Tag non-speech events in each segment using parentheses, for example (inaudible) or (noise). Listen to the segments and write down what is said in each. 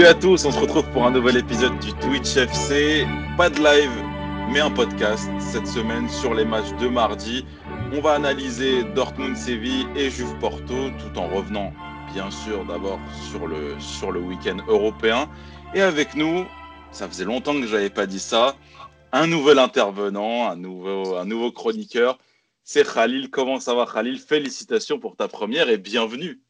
Salut à tous, on se retrouve pour un nouvel épisode du Twitch FC. Pas de live, mais un podcast cette semaine sur les matchs de mardi. On va analyser Dortmund-Séville et Juve-Porto tout en revenant bien sûr d'abord sur le, sur le week-end européen. Et avec nous, ça faisait longtemps que je n'avais pas dit ça, un nouvel intervenant, un nouveau, un nouveau chroniqueur. C'est Khalil. Comment ça va Khalil? Félicitations pour ta première et bienvenue.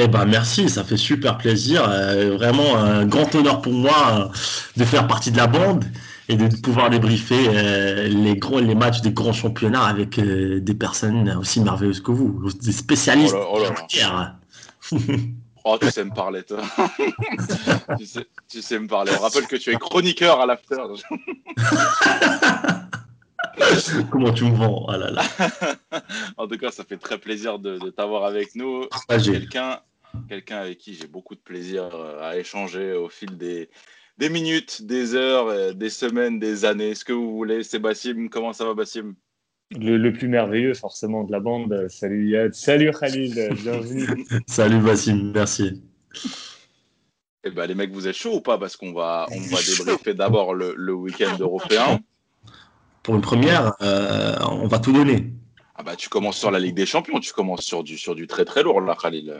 Eh ben merci, ça fait super plaisir. Euh, vraiment un grand honneur pour moi euh, de faire partie de la bande et de pouvoir débriefer euh, les, gros, les matchs des grands championnats avec des personnes aussi merveilleuses que vous, des spécialistes. Oh (laughs) oh, tu sais me parler, toi. (laughs) tu, sais, tu, sais, me parler. On rappelle que tu es chroniqueur à l'after. (laughs) Comment tu me vends? Oh là là. En tout cas, ça fait très plaisir de, t'avoir avec nous. Quelqu'un quelqu'un avec qui j'ai beaucoup de plaisir euh, à échanger au fil des, des minutes, des heures, euh, des semaines, des années, ce que vous voulez. C'est Bassim. Comment ça va, Bassim le, plus merveilleux, forcément, de la bande. Salut Yad. Salut Khalil. Bienvenue. (laughs) Salut Bassim. Merci. Eh ben, les mecs, vous êtes chaud ou pas? Parce qu'on va, on va débriefer d'abord le, le week-end (laughs) européen pour une première, euh, on va tout donner. Ah bah, tu commences sur la Ligue des Champions, tu commences sur du, sur du très très lourd là, Khalil.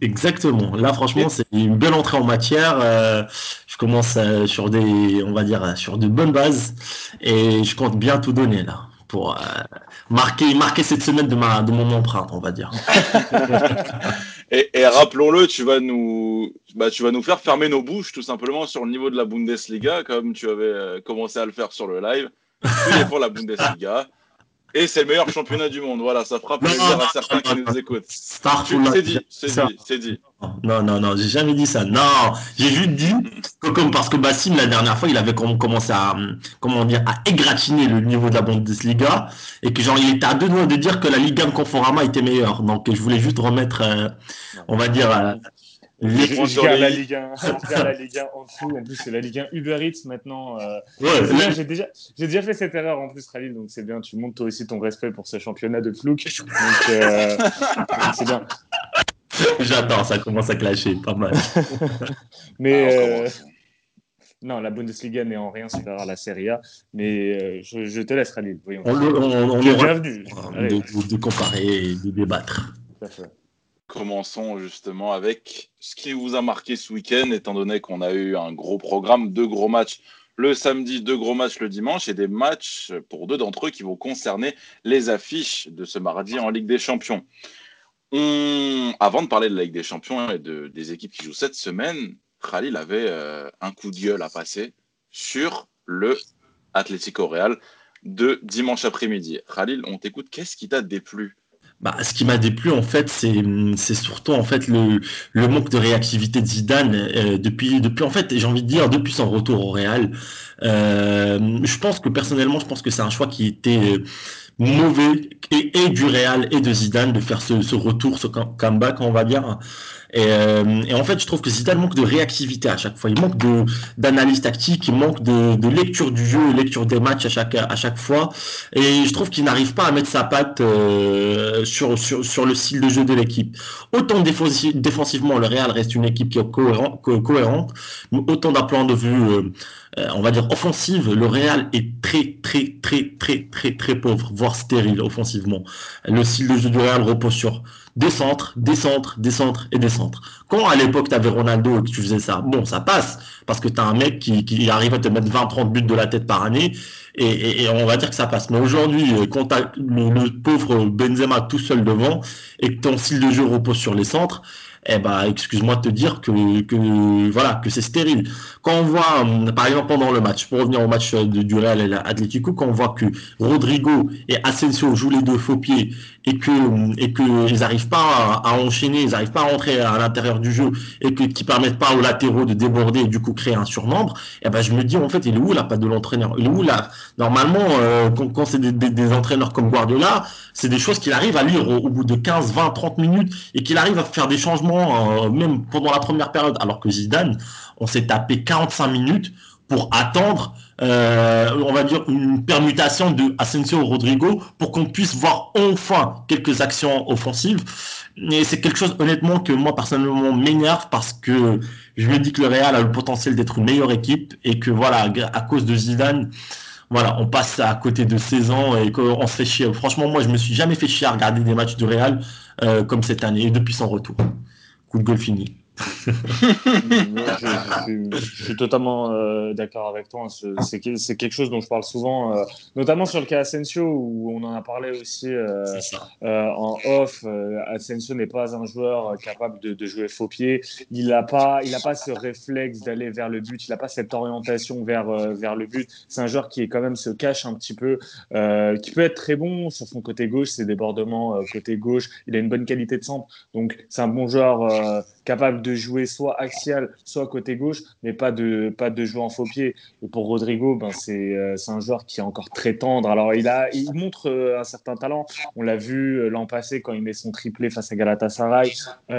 Exactement. Là, franchement, c'est une belle entrée en matière. Euh, je commence euh, sur des, on va dire, sur de bonnes bases et je compte bien tout donner là pour marquer, marquer cette semaine de, ma, de mon empreinte, on va dire. (laughs) et, rappelons-le, tu vas nous, bah, tu vas nous faire fermer nos bouches tout simplement sur le niveau de la Bundesliga, comme tu avais commencé à le faire sur le live. Est pour la Bundesliga. Et c'est le meilleur championnat du monde. Voilà, ça fera plaisir à certains qui nous écoutent. C'est dit, c'est dit, c'est dit. Non, non, non, j'ai jamais dit ça. Non, j'ai juste dit que comme parce que Bassim la dernière fois, il avait commencé à comment dire à égratigner le niveau de la Bundesliga et que genre il était à deux doigts de dire que la Ligue 1 Conforama était meilleure. Donc je voulais juste remettre, euh, on va dire, euh, je, garde la Ligue 1, la Ligue 1 en dessous. En plus, c'est la Ligue 1 Uber Eats maintenant. Euh, j'ai déjà, j'ai déjà fait cette erreur en plus, Khalil, donc c'est bien. Tu montes toi aussi ton respect pour ce championnat de Flouk. (laughs) Donc, euh, c'est bien. J'attends, ça commence à clasher, pas mal. (laughs) Mais euh, non, la Bundesliga n'est en rien supérieure à la Serie A. Mais je, te laisse, Khalil. Voyons. On, on, on, est bienvenu. De, de, comparer et de débattre. Tout à fait. Commençons justement avec ce qui vous a marqué ce week-end, étant donné qu'on a eu un gros programme, deux gros matchs le samedi, deux gros matchs le dimanche et des matchs pour deux d'entre eux qui vont concerner les affiches de ce mardi en Ligue des Champions. Avant de parler de la Ligue des Champions et de, des équipes qui jouent cette semaine, Khalil avait euh, un coup de gueule à passer sur le Atlético Real de dimanche après-midi. Khalil, on t'écoute, qu'est-ce qui t'a déplu bah, ce qui m'a déplu en fait, c'est surtout en fait le, le, manque de réactivité de Zidane euh, depuis depuis en fait, j'ai envie de dire depuis son retour au Real. Euh, je pense que personnellement, je pense que c'est un choix qui était euh, mauvais et, et, du Real et de Zidane de faire ce, ce retour, ce comeback, on va dire. Euh, et, en fait, je trouve que Zidane manque de réactivité à chaque fois. Il manque de d'analyse tactique, il manque de, lecture du jeu, lecture des matchs à chaque à chaque fois. Et je trouve qu'il n'arrive pas à mettre sa patte euh, sur, sur sur le style de jeu de l'équipe. Autant défensivement, le Real reste une équipe qui est cohérente, mais autant d'un point de vue euh, on va dire offensive, le Real est très très très très très très pauvre, voire stérile offensivement. Le style de jeu du Real repose sur des centres, des centres, des centres et des centres. Quand à l'époque tu avais Ronaldo et que tu faisais ça, bon, ça passe, parce que tu as un mec qui, arrive à te mettre 20-30 buts de la tête par année, et, et, on va dire que ça passe. Mais aujourd'hui, euh, quand tu le, le, pauvre Benzema tout seul devant, et que ton style de jeu repose sur les centres, eh ben, excuse-moi de te dire que, voilà, que c'est stérile. Quand on voit, par exemple, pendant le match, pour revenir au match de, du Real et l'Atlético, quand on voit que Rodrigo et Asensio jouent les deux faux pieds et que et que ils n'arrivent pas à, enchaîner, ils n'arrivent pas à rentrer à l'intérieur du jeu et que qui permettent pas aux latéraux de déborder et du coup créer un surnombre, eh ben je me dis en fait il est où la pas de l'entraîneur? Il est où là Normalement euh, quand, quand c'est des, entraîneurs comme Guardiola, c'est des choses qu'il arrive à lire au, au, bout de 15, 20, 30 minutes et qu'il arrive à faire des changements euh, même pendant la première période, alors que Zidane, on s'est tapé 45 minutes pour attendre, euh, on va dire, une permutation de Asensio Rodrigo pour qu'on puisse voir enfin quelques actions offensives. Et c'est quelque chose, honnêtement, que moi, personnellement, m'énerve parce que je me dis que le Real a le potentiel d'être une meilleure équipe et que, voilà, à cause de Zidane, voilà, on passe à côté de 16 ans et qu'on se fait chier. Franchement, moi, je me suis jamais fait chier à regarder des matchs du Real euh, comme cette année, depuis son retour. Coup de gueule fini je, suis totalement euh, d'accord avec toi. C'est quelque chose dont je parle souvent, euh, notamment sur le cas Asensio, où on en a parlé aussi euh, en off. Asensio n'est pas un joueur capable de, jouer faux pied. Il n'a pas, il pas ce réflexe d'aller vers le but. Il n'a pas cette orientation vers, vers le but. C'est un joueur qui est quand même se cache un petit peu, qui peut être très bon sur son côté gauche, ses débordements côté gauche. Il a une bonne qualité de centre, donc c'est un bon joueur capable de jouer soit axial, soit côté gauche, mais pas de, pas de jouer en faux pied. Et pour Rodrigo, ben euh, c'est un joueur qui est encore très tendre. Alors, il, a, il montre euh, un certain talent. On l'a vu euh, l'an passé quand il met son triplé face à Galatasaray.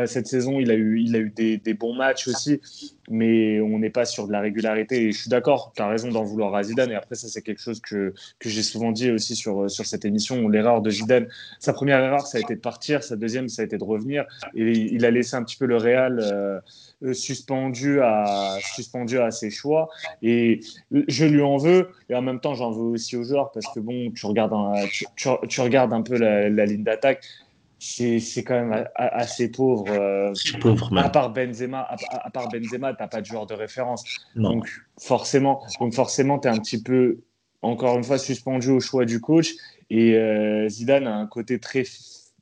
cette saison, il a eu, il a eu des bons matchs aussi mais on n'est pas sur de la régularité. Et je suis d'accord, tu as raison d'en vouloir à Zidane. Et après, ça, c'est quelque chose que, que j'ai souvent dit aussi sur, sur cette émission. L'erreur de Zidane, sa première erreur, ça a été de partir. Sa deuxième, ça a été de revenir. Et il a laissé un petit peu le Real euh, euh, suspendu, à, suspendu à ses choix. Et je lui en veux. Et en même temps, j'en veux aussi aux joueurs parce que, bon, tu regardes un, tu, regardes un peu la ligne d'attaque c'est quand même assez pauvre. Euh, pauvre à part Benzema, à, part Benzema, t'as pas de joueur de référence. Donc forcément, donc forcément, t'es un petit peu encore une fois suspendu au choix du coach. Et euh, Zidane a un côté très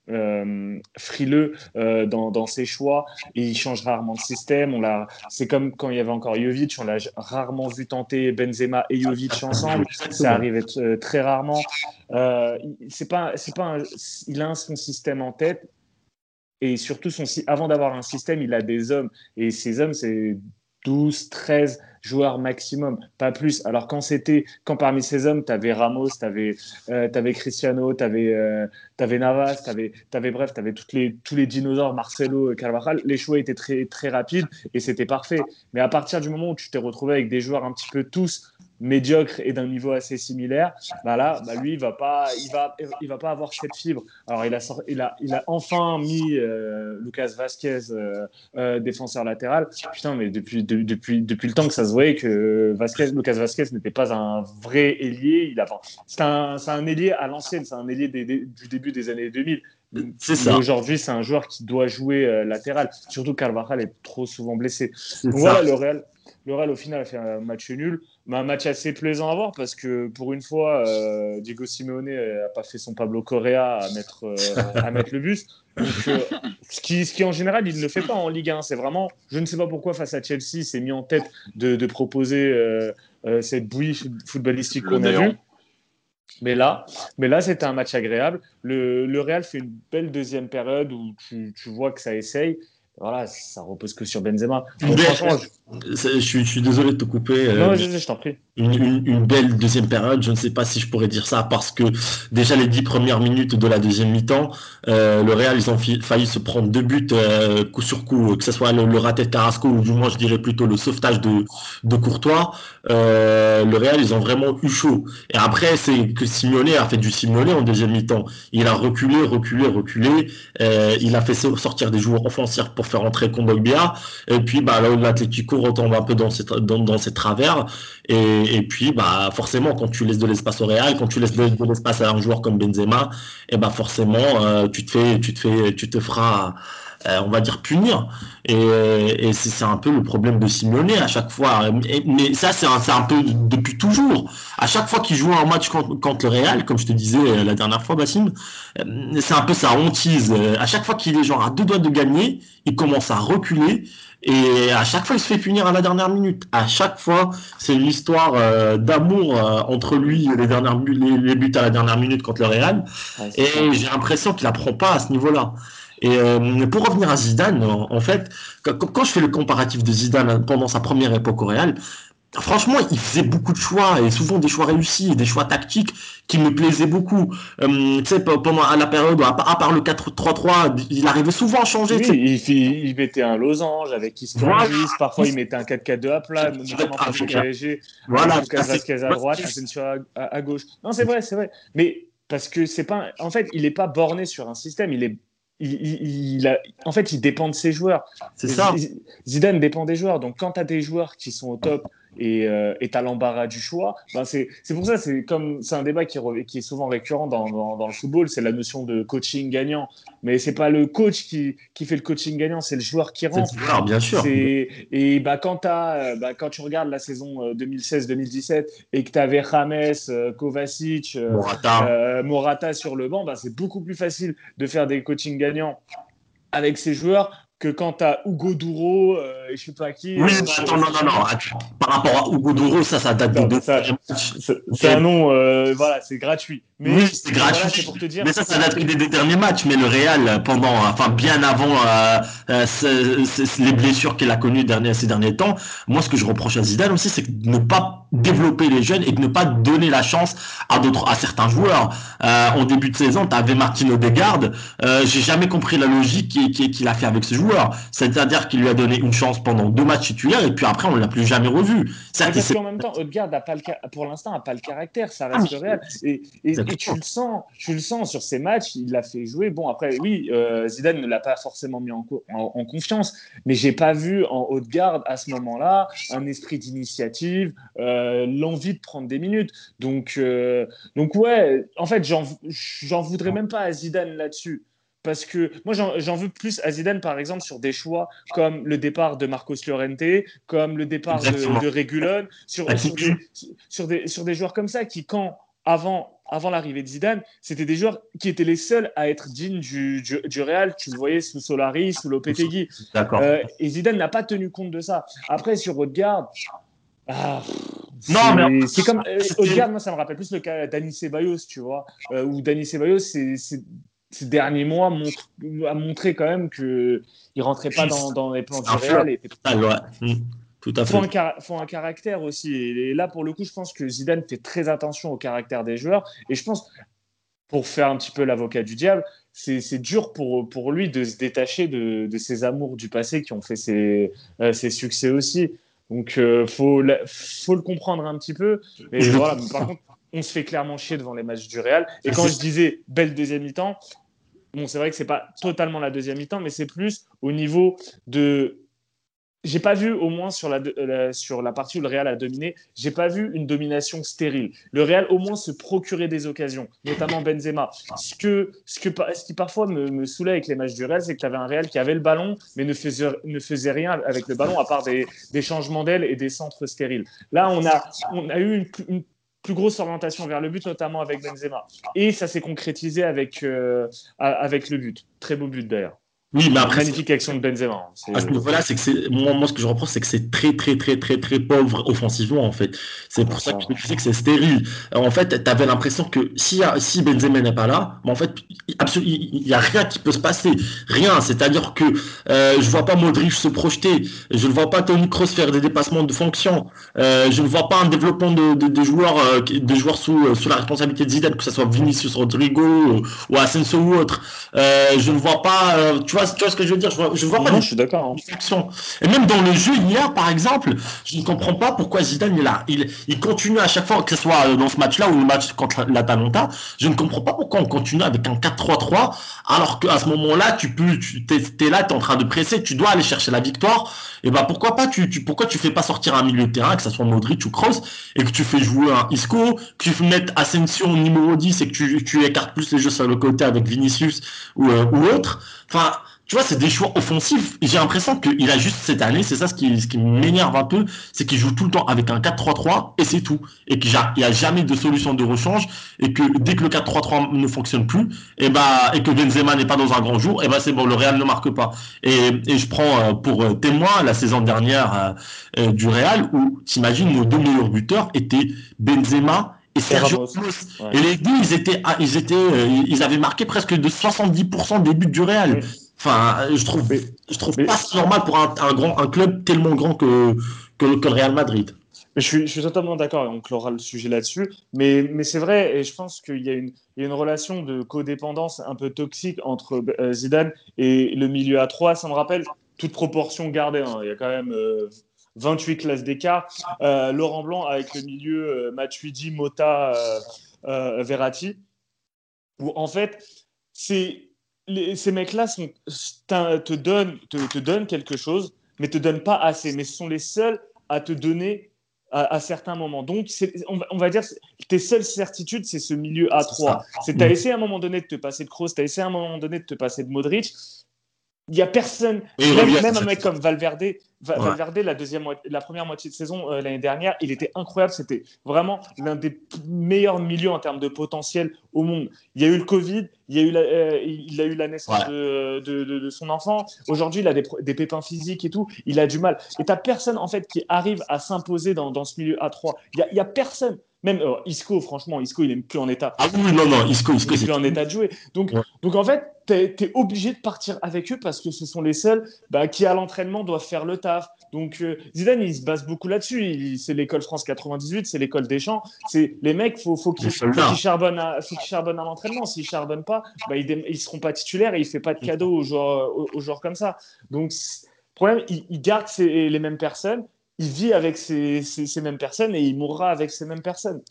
euh, frileux euh, dans, ses choix et il change rarement de système. On l'a, c'est comme quand il y avait encore Jovic, on l'a rarement vu tenter Benzema et Jovic ensemble. Ça arrivait euh, très rarement. c'est pas, c'est pas, il a son système en tête et surtout son, avant d'avoir un système, il a des hommes et ces hommes, c'est 12, 13 joueurs maximum, pas plus. Alors quand c'était, quand parmi ces hommes, tu avais Ramos, tu avais, euh, Cristiano, tu avais, euh, Navas, tu avais, bref, tu avais tous les dinosaures, Marcelo, Carvajal, les choix étaient très, très rapides et c'était parfait. Mais à partir du moment où tu t'es retrouvé avec des joueurs un petit peu tous médiocre et d'un niveau assez similaire, bah là, bah lui, il va pas, il va, il va pas avoir cette fibre. Alors, il a, il a, il a enfin mis euh, Lucas Vasquez euh, euh, défenseur latéral. Putain, mais depuis, depuis, depuis le temps que ça se voyait que Vasquez, Lucas Vasquez n'était pas un vrai ailier. Il a, c'est un, c'est un ailier à l'ancienne, c'est un ailier du début des années 2000. C'est ça. Aujourd'hui, c'est un joueur qui doit jouer latéral. Surtout Carvajal est trop souvent blessé. voilà, le Real, le Real, au final, a fait un match nul, mais un match assez plaisant à voir parce que pour une fois, euh, Diego Simeone n'a pas fait son Pablo Correa à mettre, euh, à mettre le bus. Donc, euh, ce, qui, ce qui, en général, il ne le fait pas en Ligue 1. C'est vraiment, je ne sais pas pourquoi, face à Chelsea, s'est mis en tête de, de proposer cette bouillie footballistique qu'on a vue. Mais là, mais là c'était un match agréable. Le, le, Real fait une belle deuxième période où tu, tu vois que ça essaye voilà, ça repose que sur Benzema. je... suis, désolé de te couper. Non, euh, je, t'en prie. Une, belle deuxième période, je ne sais pas si je pourrais dire ça parce que déjà les dix premières minutes de la deuxième mi-temps, euh, le Real, ils ont failli se prendre deux buts euh, coup sur coup, que ce soit le, raté de Carrasco ou du moins je dirais plutôt le sauvetage de, de Courtois. le Real, ils ont vraiment eu chaud. Et après, c'est que Simeone a fait du Simeone en deuxième mi-temps. Il a reculé, reculé, reculé. il a fait sortir des joueurs offensifs pour faire entrer Kondogbia. Et puis, bah, là, retombe un peu dans ses, dans, travers. Et, et, puis, bah, forcément, quand tu laisses de l'espace au Real, quand tu laisses de, l'espace à un joueur comme Benzema, et bah, forcément, euh, tu te fais, tu te fais, tu te feras, euh, on va dire, punir. Et, et c'est un peu le problème de Simeone à chaque fois. mais ça, c'est un, un, peu depuis toujours. À chaque fois qu'il joue un match contre, contre, le Real, comme je te disais euh, la dernière fois, Bassim, c'est un peu sa hantise. À chaque fois qu'il est genre à deux doigts de gagner, il commence à reculer. Et à chaque fois, il se fait punir à la dernière minute. À chaque fois, c'est une histoire euh, d'amour entre lui et les, dernières, les, buts à la dernière minute contre le Real. et j'ai l'impression qu'il apprend pas à ce niveau-là. Et euh, pour revenir à Zidane, en, fait, quand, je fais le comparatif de Zidane pendant sa première époque au Real, franchement, il faisait beaucoup de choix et souvent des choix réussis des choix tactiques qui me plaisaient beaucoup. Euh, tu sais, pendant à la période, à, part le 4-3-3, il arrivait souvent à changer. Oui, il, il, mettait un losange avec Isco parfois il mettait un 4-4-2 à plat, notamment le PSG. Voilà, Vasquez à droite, à, à, gauche. Non, c'est vrai, c'est vrai. Mais parce que c'est pas, en fait, il n'est pas borné sur un système, il est il, a, en fait, il dépend de ses joueurs. C'est ça. Zidane dépend des joueurs. Donc, quand tu as des joueurs qui sont au top et euh, tu as l'embarras du choix, ben c'est pour ça, c'est comme c'est un débat qui, qui, est souvent récurrent dans, dans, le football, c'est la notion de coaching gagnant. Mais c'est pas le coach qui, qui, fait le coaching gagnant, c'est le joueur qui rentre. bien sûr. Et bah, quand, as, bah, quand tu regardes la saison 2016-2017 euh, et que tu avais James, euh, Kovacic, Morata. Morata. sur le banc, bah, c'est beaucoup plus facile de faire des coaching gagnants avec ces joueurs que quand tu as Hugo Douro euh, et je sais pas qui. Oui, euh, attends, non, non, non. Par rapport à Hugo Douro, ça, ça date de. C'est un nom, euh, voilà, c'est gratuit. Mais oui, c'est gratuit. pour te dire, mais ça, ça date des, des derniers matchs. Mais le Real, pendant, enfin, bien avant les blessures qu'il a connues ces derniers temps, moi, ce que je reproche à Zidane aussi, c'est de ne pas développer les jeunes et de ne pas donner la chance à d'autres, à certains joueurs. en début de saison, tu avais Martino Odegaard. J'ai jamais compris la logique qu'il a fait avec ce joueur. C'est-à-dire qu'il lui a donné une chance pendant deux matchs titulaires et puis après on ne l'a plus jamais revu. Parce qu'en même temps, Odegaard pas le, pour l'instant n'a pas le caractère, ça reste ah, réel. Et, tu le sens, tu le sens sur ces matchs, il l'a fait jouer. Bon après oui, euh, Zidane ne l'a pas forcément mis en, en, confiance, mais j'ai pas vu en Odegaard à ce moment-là un esprit d'initiative, euh, l'envie de prendre des minutes. Donc euh, donc ouais, en fait j'en voudrais même pas à Zidane là-dessus. Parce que moi, j'en veux plus à Zidane, par exemple, sur des choix comme le départ de Marcos Llorente, comme le départ de, de Regulon, sur, sur, des, sur, des, joueurs comme ça qui, quand, avant, avant l'arrivée de Zidane, c'était des joueurs qui étaient les seuls à être dignes du, du, Real. Tu le voyais sous Solari, sous Lopetegui. Euh, et Zidane n'a pas tenu compte de ça. Après, sur Odegaard, ah, non, mais c'est comme euh, moi ça me rappelle plus le cas d'Ani Ceballos, tu vois, euh, où Dani Ceballos c'est ces derniers mois montre, a montré quand même qu'il ne rentrait pas dans, les plans du Real. Et mmh. Tout à fait. Il faut un, caractère aussi. Et là, pour le coup, je pense que Zidane fait très attention au caractère des joueurs. Et je pense, pour faire un petit peu l'avocat du diable, c'est dur pour, pour lui de se détacher de, de, ses amours du passé qui ont fait ses, euh, ses succès aussi. Donc, il euh, faut, faut le comprendre un petit peu. Et voilà, par contre, on se fait clairement chier devant les matchs du Real. Et quand je disais belle deuxième mi-temps, bon, c'est vrai que c'est pas totalement la deuxième mi-temps, mais c'est plus au niveau de. J'ai pas vu, au moins sur la, sur la partie où le Real a dominé, j'ai pas vu une domination stérile. Le Real, au moins, se procurait des occasions, notamment Benzema. Ce, que, ce, que, ce qui parfois me, me saoulait avec les matchs du Real, c'est que tu avais un Real qui avait le ballon, mais ne faisait, ne faisait rien avec le ballon, à part des, des changements d'aile et des centres stériles. Là, on a, on a eu une, une plus grosse orientation vers le but, notamment avec Benzema. Et ça s'est concrétisé avec, euh, avec le but. Très beau but d'ailleurs. Oui, mais après. Magnifique action de Benzema. Hein. À ce niveau-là, c'est que c'est. Moi, moi, ce que je reproche, c'est que c'est très, très, très, très, très pauvre offensivement, en fait. C'est pour ça que je disais que c'est stérile. En fait, tu avais l'impression que si, si Benzema n'est pas là, mais en fait, il n'y a rien qui peut se passer. Rien. C'est-à-dire que euh, je vois pas Modric se projeter. Je ne vois pas Tony Kroos faire des dépassements de fonction. Euh, je ne vois pas un développement de, de, joueurs, euh, de joueurs sous, sous la responsabilité de Zidane, que ce soit Vinicius Rodrigo ou Asensio ou autre. je ne vois pas. tu vois, tu vois ce que je veux dire Je vois, je vois pas. je suis d'accord. Hein. Et même dans le jeu hier, par exemple, je ne comprends pas pourquoi Zidane il, a, il, il continue à chaque fois, que ce soit dans ce match-là ou le match contre l'Atalanta, je ne comprends pas pourquoi on continue avec un 4-3-3, alors qu'à ce moment-là, tu peux, tu es, là, tu es en train de presser, tu dois aller chercher la victoire. Et ben pourquoi pas tu, tu pourquoi tu fais pas sortir un milieu de terrain, que ce soit Modric ou Kroos, et que tu fais jouer un Isco, que tu mettes Asensio numéro 10 et que tu, tu écartes plus les jeux sur le côté avec Vinicius ou, euh, ou autre. Enfin, tu vois, c'est des choix offensifs. J'ai l'impression qu'il a juste cette année, c'est ça ce qui, ce qui m'énerve un peu, c'est qu'il joue tout le temps avec un 4-3-3 et c'est tout. Et qu'il n'y a jamais de solution de rechange et que dès que le 4-3-3 ne fonctionne plus, et, bah, et que Benzema n'est pas dans un grand jour, et bah, c'est bon, le Real ne marque pas. Et, et je prends euh, pour euh, témoin la saison dernière euh, du Real où, t'imagines, nos deux meilleurs buteurs étaient Benzema et Sergio Ramos. Et les deux, ils étaient, ils étaient, ils avaient marqué presque de 70% des buts du Real. Enfin, je trouve, je trouve pas normal pour un, un, grand, un club tellement grand que, que, le Real Madrid. Je suis, je suis totalement d'accord, on clora le sujet là-dessus. Mais, mais c'est vrai, et je pense qu'il y, y, a une relation de codépendance un peu toxique entre euh, Zidane et le milieu à 3. Ça me rappelle toute proportion gardée. Hein. Il y a quand même 28 euh, classes d'écart. Euh, Laurent Blanc avec le milieu Matuidi, Mota, Verratti. Où en fait, c'est ces mecs-là te donnent, te, donnent quelque chose, mais te donnent pas assez. Mais ce sont les seuls à te donner à, certains moments. Donc, on va, on va, dire, tes seules certitudes, c'est ce milieu A3. C'est tu as essayé à un moment donné de te passer de Kroos, tu as essayé à un moment donné de te passer de Modric. Il n'y a personne, même, un mec comme Valverde, Valverde la, deuxième, la première moitié de saison euh, l'année dernière, il était incroyable. C'était vraiment l'un des meilleurs milieux en termes de potentiel au monde. Il y a eu le Covid, il, y a eu la, euh, il a eu la naissance de, de, de, son enfant. Aujourd'hui, il a des, des, pépins physiques et tout. Il a du mal. Et tu n'as personne en fait qui arrive à s'imposer dans, dans, ce milieu A3. Il n'y a personne. Même euh, Isco, franchement, Isco, il n'est plus en état. Ah oui, non, non, Isco, Isco, il n'est plus en état de jouer. Donc, donc en fait, tu es, obligé de partir avec eux parce que ce sont les seuls bah, qui, à l'entraînement, doivent faire le taf. Donc, euh, Zidane, il se base beaucoup là-dessus. C'est l'école France 98, c'est l'école des champs. C'est les mecs, faut, faut qu'ils charbonnent à, à l'entraînement. S'ils charbonnent pas, bah, ils, ne seront pas titulaires et il fait pas de cadeaux aux joueurs, aux, joueurs comme ça. Donc, problème, il, il garde les mêmes personnes il vit avec ces, mêmes personnes et il mourra avec ces mêmes personnes.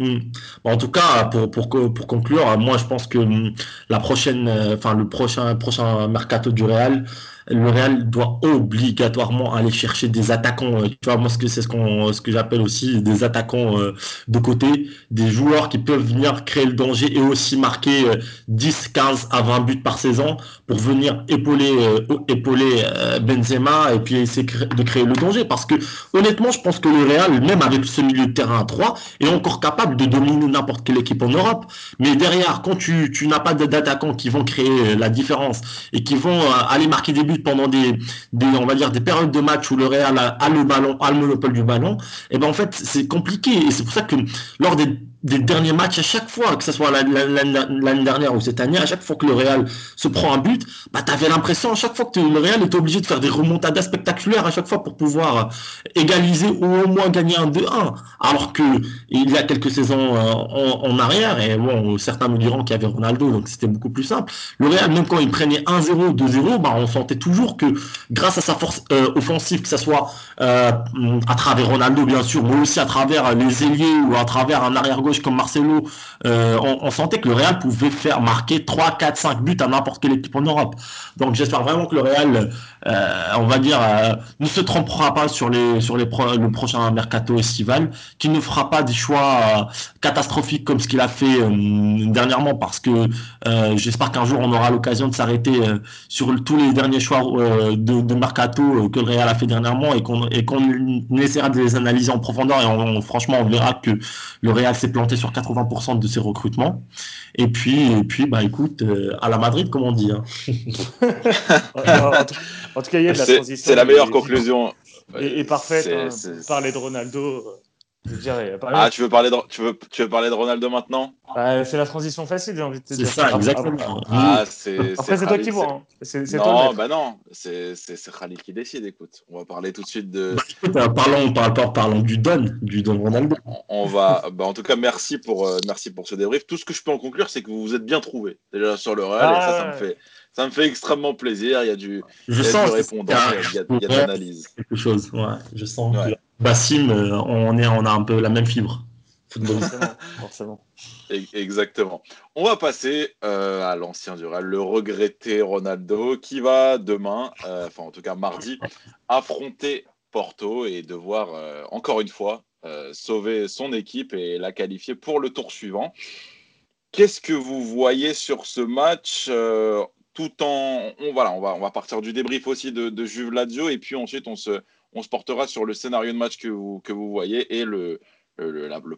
Hmm. en tout cas, pour, pour, pour, conclure, moi je pense que hmm, la prochaine, euh, enfin le prochain, prochain mercato du Real, le Real doit obligatoirement aller chercher des attaquants. Euh, tu vois, moi, c'est ce qu'on, ce que j'appelle aussi des attaquants euh, de côté, des joueurs qui peuvent venir créer le danger et aussi marquer 10, euh, 15 à 20 buts par saison pour venir épauler, épauler Benzema et puis essayer de créer le danger. Parce que honnêtement, je pense que le Real, même avec ce milieu de terrain à 3, est encore capable de dominer n'importe quelle équipe en Europe. Mais derrière, quand tu, tu n'as pas d'attaquants qui vont créer la différence et qui vont aller marquer des buts pendant des, on va dire, des périodes de match où le Real a, le ballon, a le monopole du ballon, et eh ben en fait, c'est compliqué. Et c'est pour ça que lors des des derniers matchs, à chaque fois, que ce soit l'année dernière ou cette année, à chaque fois que le Real se prend un but, bah, tu avais l'impression à chaque fois que le Real était obligé de faire des remontadas spectaculaires à chaque fois pour pouvoir égaliser ou au moins gagner un 2-1. Alors que il y a quelques saisons euh, en, arrière, et bon, certains me diront qu'il y avait Ronaldo, donc c'était beaucoup plus simple. Le Real, même quand il prenait 1-0, 2-0, bah, on sentait toujours que grâce à sa force euh, offensive, que ce soit euh, à travers Ronaldo bien sûr, mais aussi à travers les ailiers ou à travers un comme Marcelo, euh, on, sentait que le Real pouvait faire marquer 3, 4, 5 buts à n'importe quelle équipe en Europe. Donc j'espère vraiment que le Real, on va dire, euh, ne se trompera pas sur, les, sur les le prochain mercato estival, qu'il ne fera pas des choix catastrophiques comme ce qu'il a fait dernièrement, parce que j'espère qu'un jour on aura l'occasion de s'arrêter sur tous les derniers choix de, mercato que le Real a fait dernièrement et qu'on essaiera de les analyser en profondeur et franchement on verra que le Real s'est planté sur 80% de ses recrutements. Et puis, et puis bah, écoute, euh, à la Madrid, comme on dit. Hein. (laughs) (laughs) en, tout, cas, il y a de la transition. C'est la meilleure conclusion. Et, parfaite. Hein. parler de Ronaldo. Ah, tu veux, parler de, tu, veux, tu veux parler de Ronaldo maintenant? Bah, C'est la transition facile, j'ai envie de te dire. C'est ça, exactement. Ah, c'est, Après, c'est toi qui vois. Hein. C'est, non, bah non, c'est, Khalid qui décide. Écoute, on va parler tout de suite de. Bah, euh, parlons, parlons, parlons, du Don, du Don Ronaldo. On va, bah, en tout cas, merci pour, euh, merci pour ce débrief. Tout ce que je peux en conclure, c'est que vous vous êtes bien trouvé déjà sur le Real, et ça, ça me fait ça me fait extrêmement plaisir. Il y a du, je sens répondant, il y a, il y a de l'analyse. Quelque chose, ouais. Je sens que Bassim, euh, on, est, on a un peu la même fibre. Forcément, Exactement. On va passer euh, à l'ancien du Real, le regretté Ronaldo, qui va demain, euh, enfin en tout cas mardi, affronter Porto et devoir encore une fois sauver son équipe et la qualifier pour le tour suivant. Qu'est-ce que vous voyez sur ce match on, va, partir du débrief aussi de, Juve Lazio et puis ensuite on se, portera sur le scénario de match que vous, voyez et le,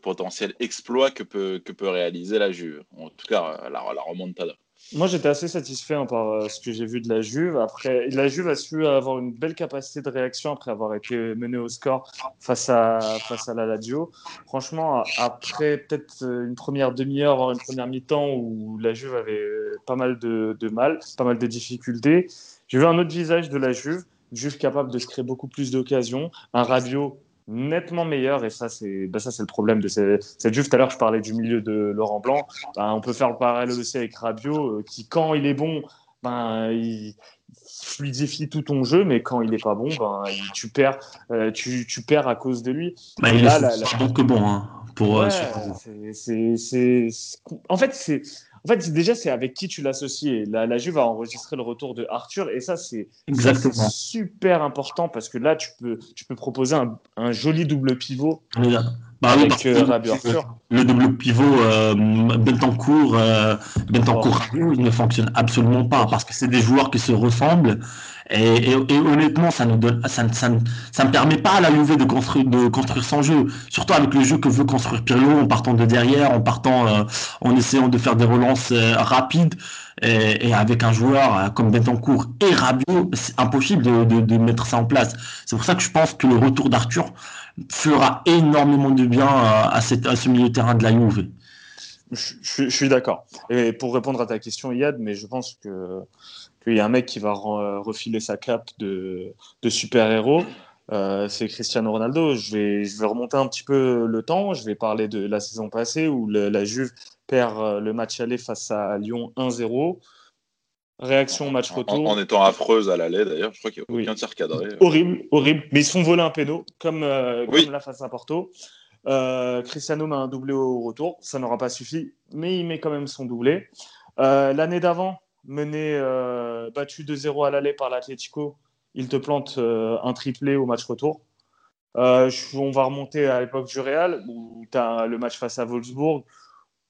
potentiel exploit que peut, que peut réaliser la Juve. En tout cas, la, la remontada. Moi, j'étais assez satisfait hein, par euh, ce que j'ai vu de la Juve. Après, la Juve a su avoir une belle capacité de réaction après avoir été menée au score face à, face à la Lazio. Franchement, après peut-être une première demi-heure, une première mi-temps où la Juve avait pas mal de, de mal, pas mal de difficultés, j'ai vu un autre visage de la Juve Juve capable de se créer beaucoup plus d'occasions, un Rabiot nettement meilleur et ça c'est bah ça c'est le problème de cette, cette Juve. Tout à l'heure je parlais du milieu de Laurent Blanc. Bah, on peut faire le parallèle aussi avec Rabiot euh, qui quand il est bon ben il fluidifie tout ton jeu mais quand il est pas bon ben tu perds euh, tu, tu, perds à cause de lui. Bah, il est donc bon hein, pour euh, c'est, en fait c'est En fait, déjà, c'est avec qui tu l'associes. La, la Juve a enregistré le retour de Arthur, et ça, c'est super important parce que là, tu peux, tu peux proposer un, un joli double pivot. Bah, avec euh, Arthur. Le double pivot euh, Bentancourt, euh, Bentancourt oh. il ne fonctionne absolument pas parce que c'est des joueurs qui se ressemblent et, honnêtement, ça ne donne, ça, ça, ça me permet pas à la Juve de construire, de construire son jeu. Surtout avec le jeu que veut construire Pirlo en partant de derrière, en partant, euh, en essayant de faire des relances euh, rapides. Et, et, avec un joueur euh, comme Bentancourt et Rabiot, c'est impossible de, de, de, mettre ça en place. C'est pour ça que je pense que le retour d'Arthur fera énormément de bien à, cette, à ce milieu de terrain de la Juve. Je, je, suis d'accord. Et pour répondre à ta question, Yad, mais je pense que qu'il y a un mec qui va refiler sa cape de, super-héros. Euh, c'est Cristiano Ronaldo. Je vais, je vais remonter un petit peu le temps. Je vais parler de la saison passée où la Juve perd euh, le match aller face à Lyon 1-0. Réaction match retour. En, étant affreuse à l'aller d'ailleurs, je crois qu'il n'y a aucun tir cadré. Horrible, horrible. Mais ils se font voler un péno, comme, euh, comme la face à Porto. Cristiano met un doublé au retour. Ça n'aura pas suffi, mais il met quand même son doublé. L'année d'avant, mené, euh, battu 2-0 à l'aller par l'Atlético, il te plante euh, un triplé au match retour. Euh, on va remonter à l'époque du Real, où tu as le match face à Wolfsburg,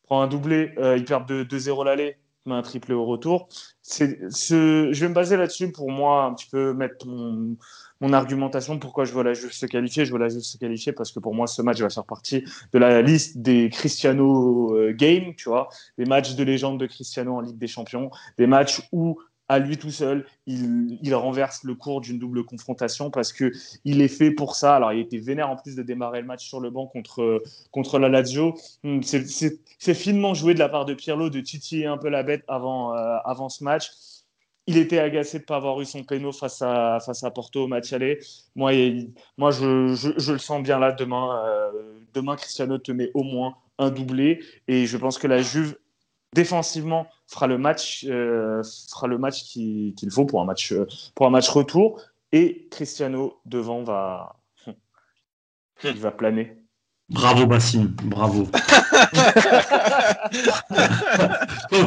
prend un doublé, il perd 2-0 l'aller, met un triplé au retour. Je vais me baser là-dessus pour moi un petit peu mettre mon, mon argumentation pourquoi je vois la Juve se qualifier. Je vois la Juve se qualifier parce que pour moi, ce match va faire partie de la liste des Cristiano euh, Games, tu vois, des matchs de légende de Cristiano en Ligue des Champions, des matchs où à lui tout seul, il, renverse le cours d'une double confrontation parce que il est fait pour ça. Alors, il était vénère en plus de démarrer le match sur le banc contre, contre la Lazio. Hmm, c'est finement joué de la part de Pirlo de titiller un peu la bête avant, euh, avant ce match il était agacé de ne pas avoir eu son péno face à, face à Porto au match aller. Moi, moi je, je, le sens bien là demain. Euh, demain, Cristiano te met au moins un doublé. Et je pense que la Juve, défensivement, fera le match, euh, fera le match qu'il faut pour un match, euh, pour un match retour. Et Cristiano, devant, va, (laughs) il va planer. Bravo Bassim, bravo. (laughs)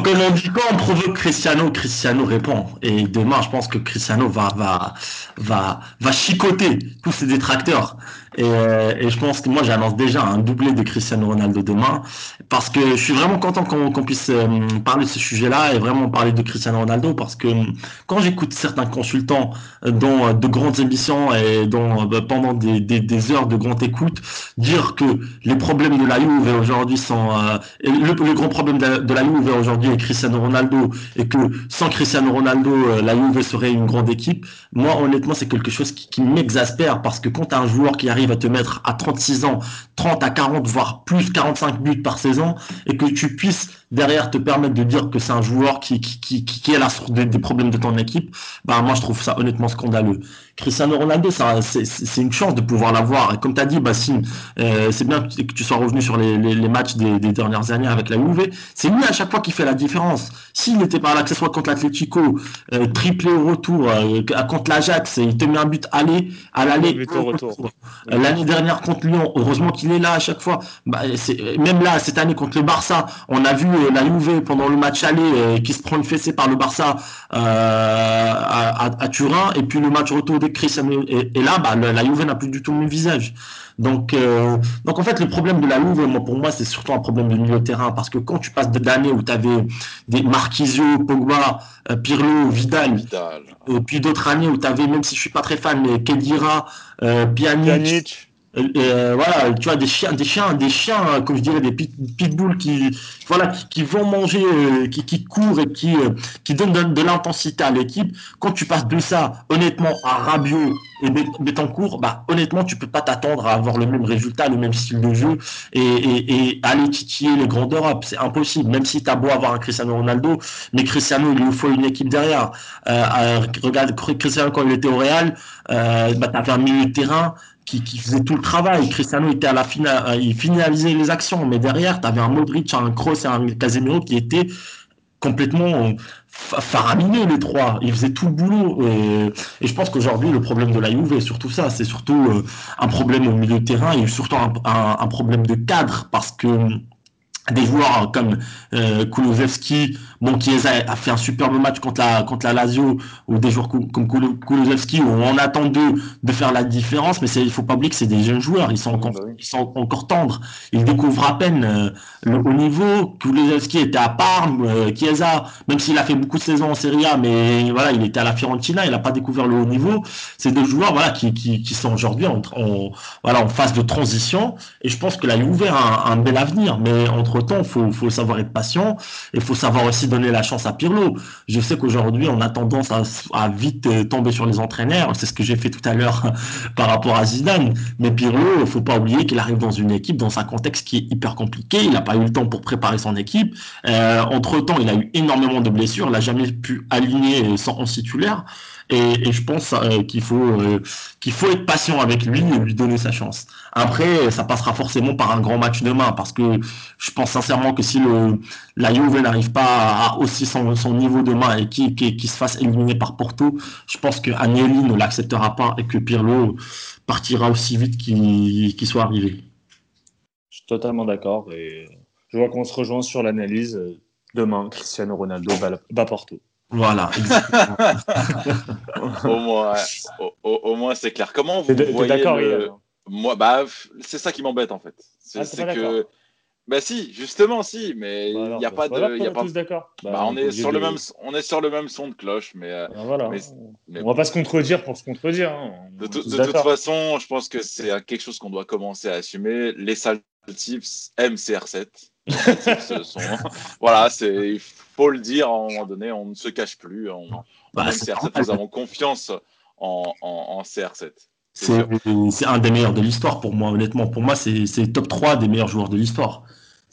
comme on dit, quand on provoque Cristiano, Cristiano répond. Et demain, je pense que Cristiano va, va, va, va chicoter tous ses détracteurs. Euh, et, je pense que moi, j'annonce déjà un doublé de Cristiano Ronaldo demain, parce que je suis vraiment content qu'on puisse euh, parler de ce sujet-là et vraiment parler de Cristiano Ronaldo, parce que euh, quand j'écoute certains consultants dans de grandes émissions et dans, pendant des, des, heures de grande écoute, dire que les problèmes de la Juve aujourd'hui sont... le, grand problème de la, Juve aujourd'hui est Cristiano Ronaldo, et que sans Cristiano Ronaldo, la Juve serait une grande équipe, moi, honnêtement, c'est quelque chose qui, m'exaspère, parce que quand tu as un joueur qui arrive va te mettre à 36 ans 30 à 40, voire plus 45 buts par saison, et que tu puisses derrière te permettre de dire que c'est un joueur qui, qui, qui, est à la source des, problèmes de ton équipe, bah moi je trouve ça honnêtement scandaleux. Cristiano Ronaldo, c'est une chance de pouvoir l'avoir. Et comme tu as dit, Bassim, euh, c'est bien que tu sois revenu sur les, les, matchs des, des, dernières années avec la Juve. C'est lui à chaque fois qui fait la différence. S'il n'était pas là, que ce soit contre l'Atlético, euh, triplé au retour, euh, contre l'Ajax, il te met un but aller, à l'aller. L'année dernière contre Lyon, heureusement qu'il est là à chaque fois. Bah, même là, cette année contre le Barça, on a vu euh, la Juve pendant le match aller euh, qui se prend une fessée par le Barça euh, à, Turin, et puis le match retour de Cristiano. Et, là, bah, la Juve n'a plus du tout le même visage. Donc, donc en fait, le problème de la Juve, moi, pour moi, c'est surtout un problème de milieu de terrain, parce que quand tu passes d'années où tu avais des Marquisio, Pogba, Pirlo, Vidal, et puis d'autres années où tu avais, même si je suis pas très fan, mais Kedira, Pjanic euh, euh, voilà, tu vois, des chiens, des chiens, des chiens, euh, comme je dirais, des pitbulls qui, voilà, qui, vont manger, qui, qui, courent et qui, qui donnent de, l'intensité à l'équipe. Quand tu passes de ça, honnêtement, à Rabiot et Betancourt, bah, honnêtement, tu peux pas t'attendre à avoir le même résultat, le même style de jeu et, et, et aller titiller les grands d'Europe. C'est impossible, même si tu as beau avoir un Cristiano Ronaldo, mais Cristiano, il lui faut une équipe derrière. regarde, Cristiano, quand il était au Real, bah, tu avais un milieu de terrain qui, faisait tout le travail. Cristiano était à la finale, euh, il finalisait les actions, mais derrière, tu avais un Modric, un Kroos et un Casemiro qui étaient complètement faramineux les trois. Ils faisaient tout le boulot. Et, et je pense qu'aujourd'hui, le problème de la Juve, surtout ça. C'est surtout euh, un problème au milieu de terrain et surtout un, un, problème de cadre parce que des joueurs comme euh, bon Chiesa a fait un superbe match contre la contre la Lazio ou des joueurs comme Kulosevski où on attend d'eux de faire la différence mais il faut pas oublier que c'est des jeunes joueurs ils sont encore bah ils sont encore tendres. Ils découvrent à peine euh, le haut niveau. Kulosevski était à Parme euh, Chiesa même s'il a fait beaucoup de saisons en Serie A mais voilà il était à la Fiorentina il a pas découvert le haut niveau. C'est des joueurs voilà qui qui, qui sont aujourd'hui en, voilà en phase de transition et je pense que là il a ouvert un, un bel avenir. Mais entre temps, il faut, faut, savoir être patient et il faut savoir aussi la chance à Pirlo. Je sais qu'aujourd'hui, on a tendance à, vite euh, tomber sur les entraîneurs. C'est ce que j'ai fait tout à l'heure (laughs) par rapport à Zidane. Mais Pirlo, il faut pas oublier qu'il arrive dans une équipe, dans un contexte qui est hyper compliqué. Il n'a pas eu le temps pour préparer son équipe. Euh, entre-temps, il a eu énormément de blessures. Il n'a jamais pu aligner sans 11 titulaire. Et, je pense euh, qu'il faut euh, qu'il faut être patient avec lui et lui donner sa chance. Après, ça passera forcément par un grand match demain parce que je pense sincèrement que si la Juve n'arrive pas à hausser son, niveau demain et qu'il qui, se fasse éliminer par Porto, je pense que Agnelli ne l'acceptera pas et que Pirlo partira aussi vite qu'il soit arrivé. Je suis totalement d'accord et je vois qu'on se rejoint sur l'analyse. Demain, Cristiano Ronaldo va Porto. Voilà, (laughs) au moins, au, moins c'est clair. Comment vous voyez d'accord, le... Moi, bah, c'est ça qui m'embête en fait. C'est ah, que, bah si, justement si, mais bah, il n'y a pas de, y a pas. d'accord. Bah, on est sur le même, on est sur le même son de cloche, mais. Euh, voilà. on va pas se contredire pour se contredire. Hein. De, toute façon, je pense que c'est quelque chose qu'on doit commencer à assumer. Les sales tips aiment CR7. (laughs) voilà, c'est faut le dire à un moment donné, on ne se cache plus. On, bah, CR7, nous avons confiance en, en, CR7. C'est un des meilleurs de l'histoire pour moi, honnêtement. Pour moi, c'est top 3 des meilleurs joueurs de l'histoire.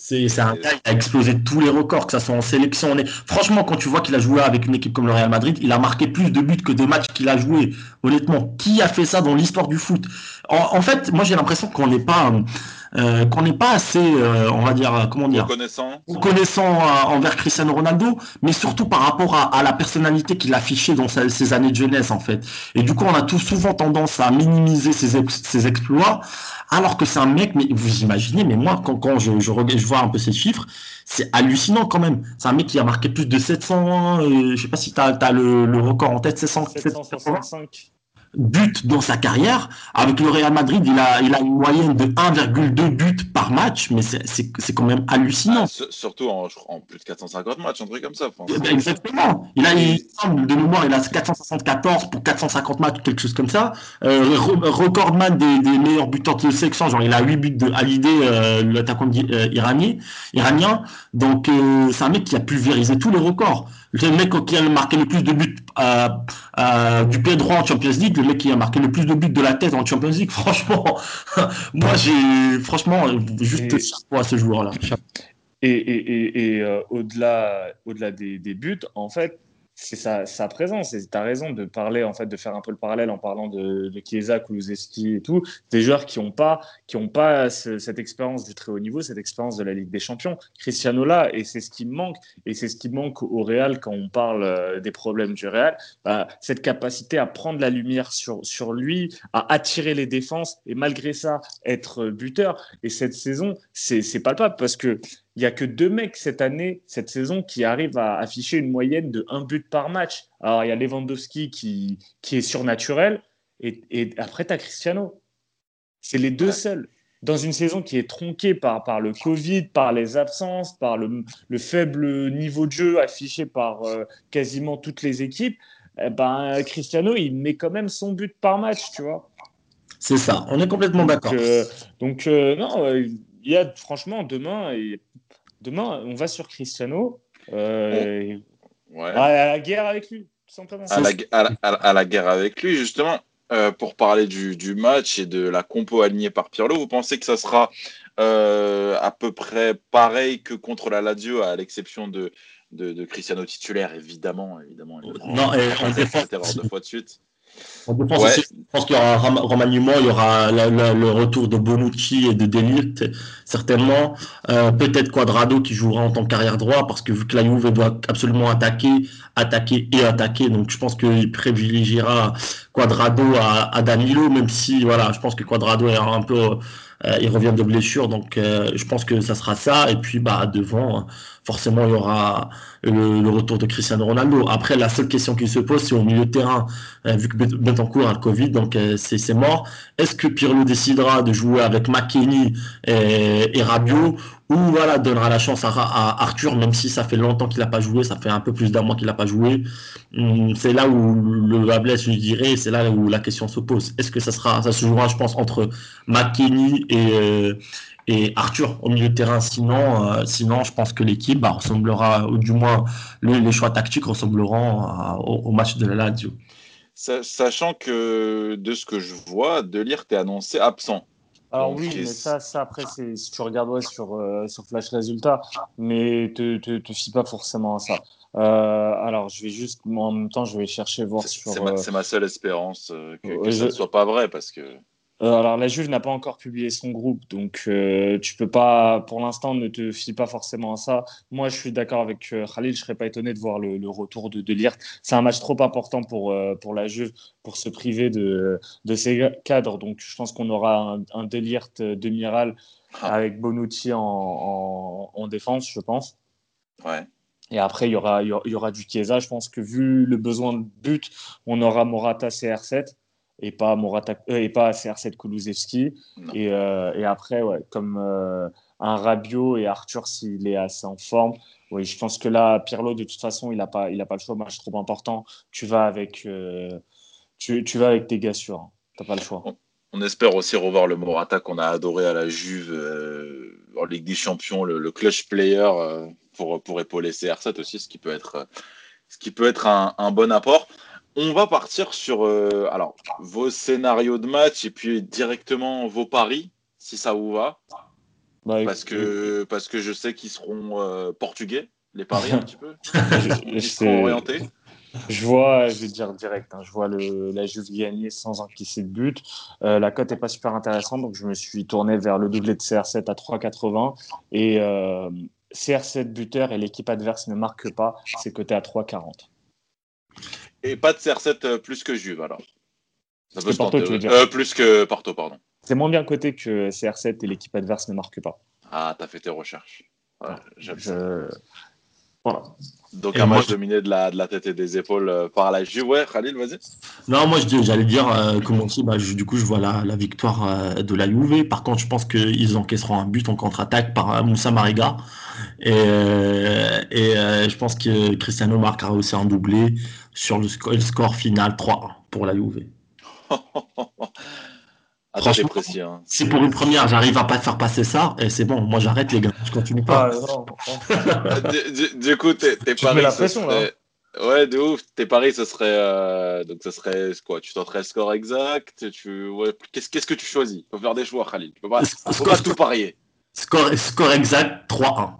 C'est un gars qui a explosé tous les records, que ça soit en sélection. Franchement, quand tu vois qu'il a joué avec une équipe comme le Real Madrid, il a marqué plus de buts que de matchs qu'il a joué. Honnêtement, qui a fait ça dans l'histoire du foot? En, fait, moi j'ai l'impression qu'on n'est pas euh, qu'on n'est pas assez, euh, on va dire, comment dire, connaissant connaissant euh, envers Cristiano Ronaldo, mais surtout par rapport à, la personnalité qu'il affichait dans ses, années de jeunesse en fait. Et du coup, on a tout souvent tendance à minimiser ses, ses exploits, alors que c'est un mec, mais vous imaginez, mais moi quand, quand je, je, je vois un peu ces chiffres, c'est hallucinant quand même. C'est un mec qui a marqué plus de 700, euh, je sais pas si tu as, le, le, record en tête, 700, 765 buts dans sa carrière. Avec le Real Madrid, il a, il a une moyenne de 1,2 buts par match, mais c'est quand même hallucinant. Ah, surtout en, en, plus de 450 matchs, un truc comme ça. Exactement. Il a, il de mémoire, il a 474 pour 450 matchs, quelque chose comme ça. Euh, recordman des, des, meilleurs buteurs de sélection, genre il a 8 buts de Halidé, euh, l'attaquant euh, iranien, iranien. Donc euh, c'est un mec qui a pulvérisé tous les records. Le mec qui a marqué le plus de buts euh, euh, du pied droit en Champions League, le mec qui a marqué le plus de buts de la tête en Champions League, (laughs) franchement, moi j'ai franchement juste chapeau à ce joueur-là. Et, et, et, euh, au-delà, au-delà des, des, buts, en fait, c'est sa, présence. Et tu as raison de parler, en fait, de faire un peu le parallèle en parlant de, de Chiesa, Kulusevski et tout. Des joueurs qui n'ont pas, qui ont pas cette expérience du très haut niveau, cette expérience de la Ligue des Champions. Cristiano là, et c'est ce qui manque. Et c'est ce qui manque au Real quand on parle euh, des problèmes du Real. Bah, cette capacité à prendre la lumière sur, sur lui, à attirer les défenses et malgré ça, être buteur. Et cette saison, c'est palpable parce que il n'y a que deux mecs cette année, cette saison, qui arrivent à afficher une moyenne de un but par match. Alors, il y a Lewandowski qui, qui est surnaturel, et, et après, tu as Cristiano. C'est les deux seuls. Dans une saison qui est tronquée par, par le Covid, par les absences, par le, le faible niveau de jeu affiché par euh, quasiment toutes les équipes, eh ben, Cristiano, il met quand même son but par match, tu vois. C'est ça, on est complètement d'accord. donc, euh, euh, non, il y a franchement demain, demain, on va sur Cristiano. Euh, à, la guerre avec lui, tout simplement. À la, guerre avec lui, justement, euh, pour parler du, match et de la compo alignée par Pirlo, vous pensez que ça sera euh, à peu près pareil que contre la Lazio, à l'exception de, de, Cristiano titulaire, évidemment. évidemment, Non, et on défend. deux fois de suite. En défense je pense qu'il y aura un remaniement, il y aura le retour de Bonucci et de Delict, certainement. Euh, peut-être Quadrado qui jouera en tant qu'arrière droit, parce que vu que la Juve doit absolument attaquer, attaquer et attaquer, donc je pense qu'il privilégiera Quadrado à, à, Danilo, même si voilà, je pense que Quadrado est un peu il revient de blessure, donc je pense que ça sera ça. Et puis bah devant, forcément, il y aura le, retour de Cristiano Ronaldo. Après, la seule question qui se pose, c'est au milieu de terrain, vu que Bentancourt a le Covid, donc c'est mort. Est-ce que Pirlo décidera de jouer avec McKenny et, et ou voilà, donnera la chance à, Arthur, même si ça fait longtemps qu'il n'a pas joué, ça fait un peu plus d'un mois qu'il n'a pas joué. Hum, c'est là où le va je dirais, c'est là où la question se pose. Est-ce que ça sera, ça se jouera, je pense, entre McKenny et, euh, et Arthur au milieu de terrain. Sinon, euh, sinon je pense que l'équipe bah, ressemblera, ou du moins les choix tactiques ressembleront euh, au, match de la Lazio. Sachant que de ce que je vois, Delirte est annoncé absent. Alors oui, mais ça, ça après, si tu regardes sur, euh, sur Flash Résultats, mais te, te, te fie pas forcément à ça. Euh, alors, je vais juste, en même temps, je vais chercher voir sur. C'est ma, ma, seule espérance que, que ça ne soit pas vrai parce que. Euh, alors la Juve n'a pas encore publié son groupe, donc euh, tu peux pas, pour l'instant, ne te fie pas forcément à ça. Moi, je suis d'accord avec euh, Khalil, je serais pas étonné de voir le, retour de, de C'est un match trop important pour, pour la Juve pour se priver de, de ses cadres, donc je pense qu'on aura un, un Delirte demi-ral ah. avec Bonucci en, en, défense, je pense. Ouais. Et après, il y aura, il y aura du Chiesa. Je pense que vu le besoin de but, on aura Morata CR7 et pas Morata euh, et pas CR7 Kulusevski. Et, euh, et, après ouais, comme euh, un Rabiot et Arthur s'il est assez en forme oui je pense que là Pirlo de toute façon il n'a pas il a pas le choix. Match trop important tu vas avec tu, tu, vas avec tes gars sûrs hein. t'as pas le choix. On, espère aussi revoir le Morata qu'on a adoré à la Juve en Ligue des Champions le, clutch player pour pour épauler CR7 aussi ce qui peut être ce qui peut être un, un bon apport on va partir sur euh, alors, vos scénarios de match et puis directement vos paris, si ça vous va. Bah, parce, que, parce que je sais qu'ils seront euh, portugais, les paris un petit peu. (laughs) Ils seront orientés. Je vois, je vais dire direct, hein, je vois le, la Juve gagner sans encaisser de but. Euh, la cote n'est pas super intéressante, donc je me suis tourné vers le doublé de CR7 à 3,80. Et CR7 buteur et l'équipe adverse ne marque pas, c'est coté à 3,40. Et pas de CR7 euh, plus que Juve, alors. Ça peut Porto, tu veux dire. Euh, plus que Porto, pardon. C'est moins bien coté que CR7 et l'équipe adverse ne marque pas. Ah, t'as fait tes recherches. je... Voilà. Donc un match dominé de la, de la tête et des épaules euh, par la Juve. Ouais, Khalil, vas-y. Non, moi j'allais dire, comment bah, du coup je vois la, la victoire de la Juve. Par contre, je pense qu'ils encaisseront un but en contre-attaque par Moussa Mariga. Et, et je pense que Cristiano marquera aussi un doublé sur le score, final 3-1 pour la Juve. (laughs) Franchement, précis, hein. si pour une première, j'arrive à pas faire passer ça, et c'est bon, moi j'arrête les gars, je continue pas. Ah, (laughs) du, coup, tes, paris, la pression, Ouais, de ouf. Tes paris, ce serait euh, donc ce serait quoi Tu tenterais le score exact Tu qu'est-ce qu'est-ce que tu choisis? Faut faire des choix, Khalil. Tu peux pas, faut pas tout parier. Score score exact 3-1.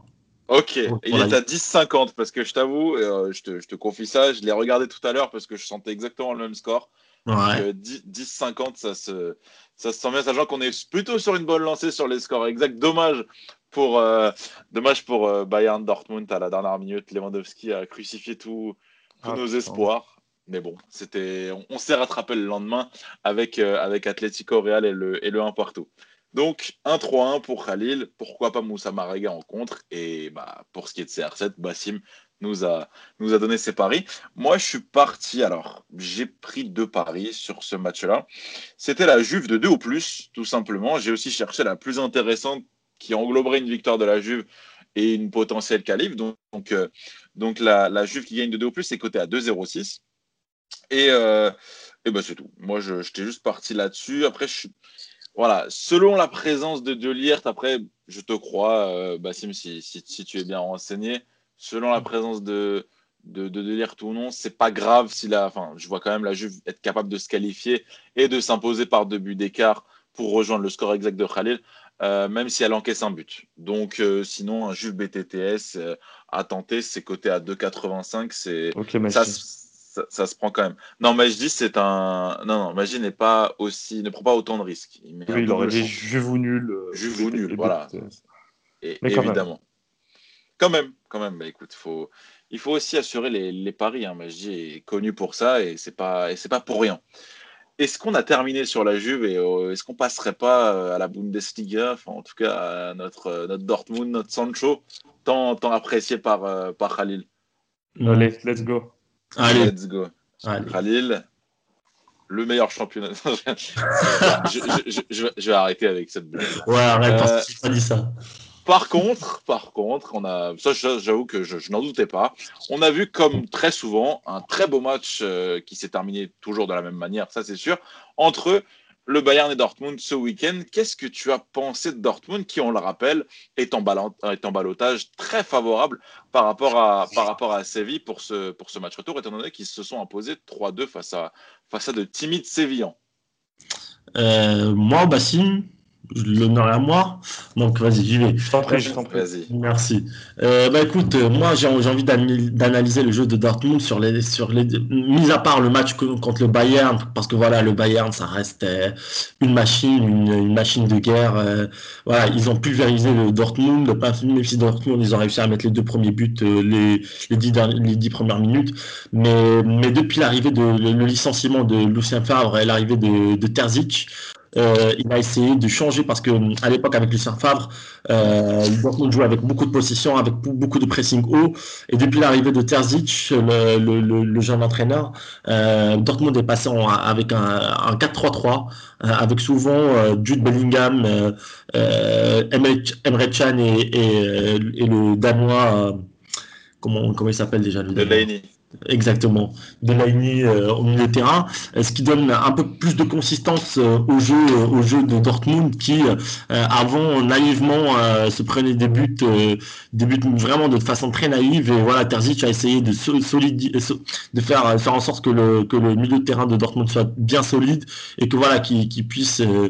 Ok, il est à 10,50 parce que je t'avoue, euh, je, te, confie ça, je l'ai regardé tout à l'heure parce que je sentais exactement le même score. Ouais. 10,50, ça se, ça se sent bien, sachant qu'on est plutôt sur une bonne lancée sur les scores exacts. Dommage pour, euh, dommage pour euh, Bayern Dortmund à la dernière minute. Lewandowski a crucifié tous ah, nos espoirs. Mais bon, c'était, on, s'est rattrapé le lendemain avec, avec Atlético Real et le, et le 1 partout. Donc, 1-3-1 pour Khalil. Pourquoi pas Moussa Marega en contre? Et bah, pour ce qui est de CR7, Bassim nous a, nous a donné ses paris. Moi, je suis parti. Alors, j'ai pris deux paris sur ce match-là. C'était la Juve de 2 ou plus, tout simplement. J'ai aussi cherché la plus intéressante qui engloberait une victoire de la Juve et une potentielle qualif. Donc, donc, euh, la, la, Juve qui gagne de 2 ou plus, c'est coté à 2-0-6. Et, euh, et ben, c'est tout. Moi, j'étais juste parti là-dessus. Après, je suis voilà, selon la présence de Delirte, après, je te crois, euh, Bassim, si, si, tu es bien renseigné, selon la présence de, de, de Delirte ou non, c'est pas grave si la, enfin, je vois quand même la Juve être capable de se qualifier et de s'imposer par deux buts d'écart pour rejoindre le score exact de Khalil, euh, même si elle encaisse un but. Donc, euh, sinon, un Juve BTTS à tenter, c'est coté à 2,85, c'est ça, ça, se prend quand même. Non, dis c'est un. Non, non, Magie n'est pas aussi, ne prend pas autant de risques. Il, oui, il aurait dit vous nul. vous nul, voilà. Et, Mais quand évidemment. Même. Quand même, quand même. Bah, écoute, faut, il faut aussi assurer les, les paris. Hein. Magie est connu pour ça et c'est pas, et c'est pas pour rien. est-ce qu'on a terminé sur la Juve et est-ce qu'on passerait pas à la Bundesliga, enfin en tout cas à notre, notre Dortmund, notre Sancho, tant, tant apprécié par, par Khalil? Allez, let's go. Allez. Let's go. Khalil, le meilleur championnat. (laughs) je, vais arrêter avec cette blague. Ouais, arrête, parce que pas dit ça. Par contre, par contre, on a, ça j'avoue que je, n'en doutais pas. On a vu comme très souvent un très beau match euh, qui s'est terminé toujours de la même manière, ça c'est sûr, entre le Bayern et Dortmund ce week-end. Qu'est-ce que tu as pensé de Dortmund qui, on le rappelle, est en, balotage très favorable par rapport à, par Séville pour ce, pour ce match retour, étant donné qu'ils se sont imposés 3-2 face à, face à de timides Sévillans? Euh, Moi, Bassim, l'honneur est à moi. Donc vas-y, j'y vais. Je t'en prie, je t'en prie. Merci. Euh, bah écoute, euh, moi j'ai envie d'analyser le jeu de Dortmund sur les, sur les, mis à part le match contre le Bayern, parce que voilà, le Bayern, ça reste euh, une machine, une, machine de guerre. voilà, ils ont pulvérisé le Dortmund, même si Dortmund, ils ont réussi à mettre les deux premiers buts les, les, dix, les dix premières minutes. Mais, mais depuis l'arrivée de le, licenciement de Lucien Favre et l'arrivée de, de Terzic, euh, il a essayé de changer parce que à l'époque avec Lucien Favre, euh, Dortmund jouait avec beaucoup de possession, avec beaucoup de pressing haut. Et depuis l'arrivée de Terzic, le, le, le, jeune entraîneur, euh, Dortmund est passé avec un, un 4-3-3, euh, avec souvent euh, Jude Bellingham, euh, Emre, Can et, et, et, le Danois, comment, comment il s'appelle déjà le Delaney. Exactement, Delaney euh, au milieu de terrain, euh, ce qui donne un peu plus de consistance euh, au jeu, au jeu de Dortmund qui avant naïvement se prenait des buts, des buts vraiment de façon très naïve. Et voilà Terzic a essayé de de faire faire en sorte que le que le milieu de terrain de Dortmund soit bien solide et que voilà puisse euh,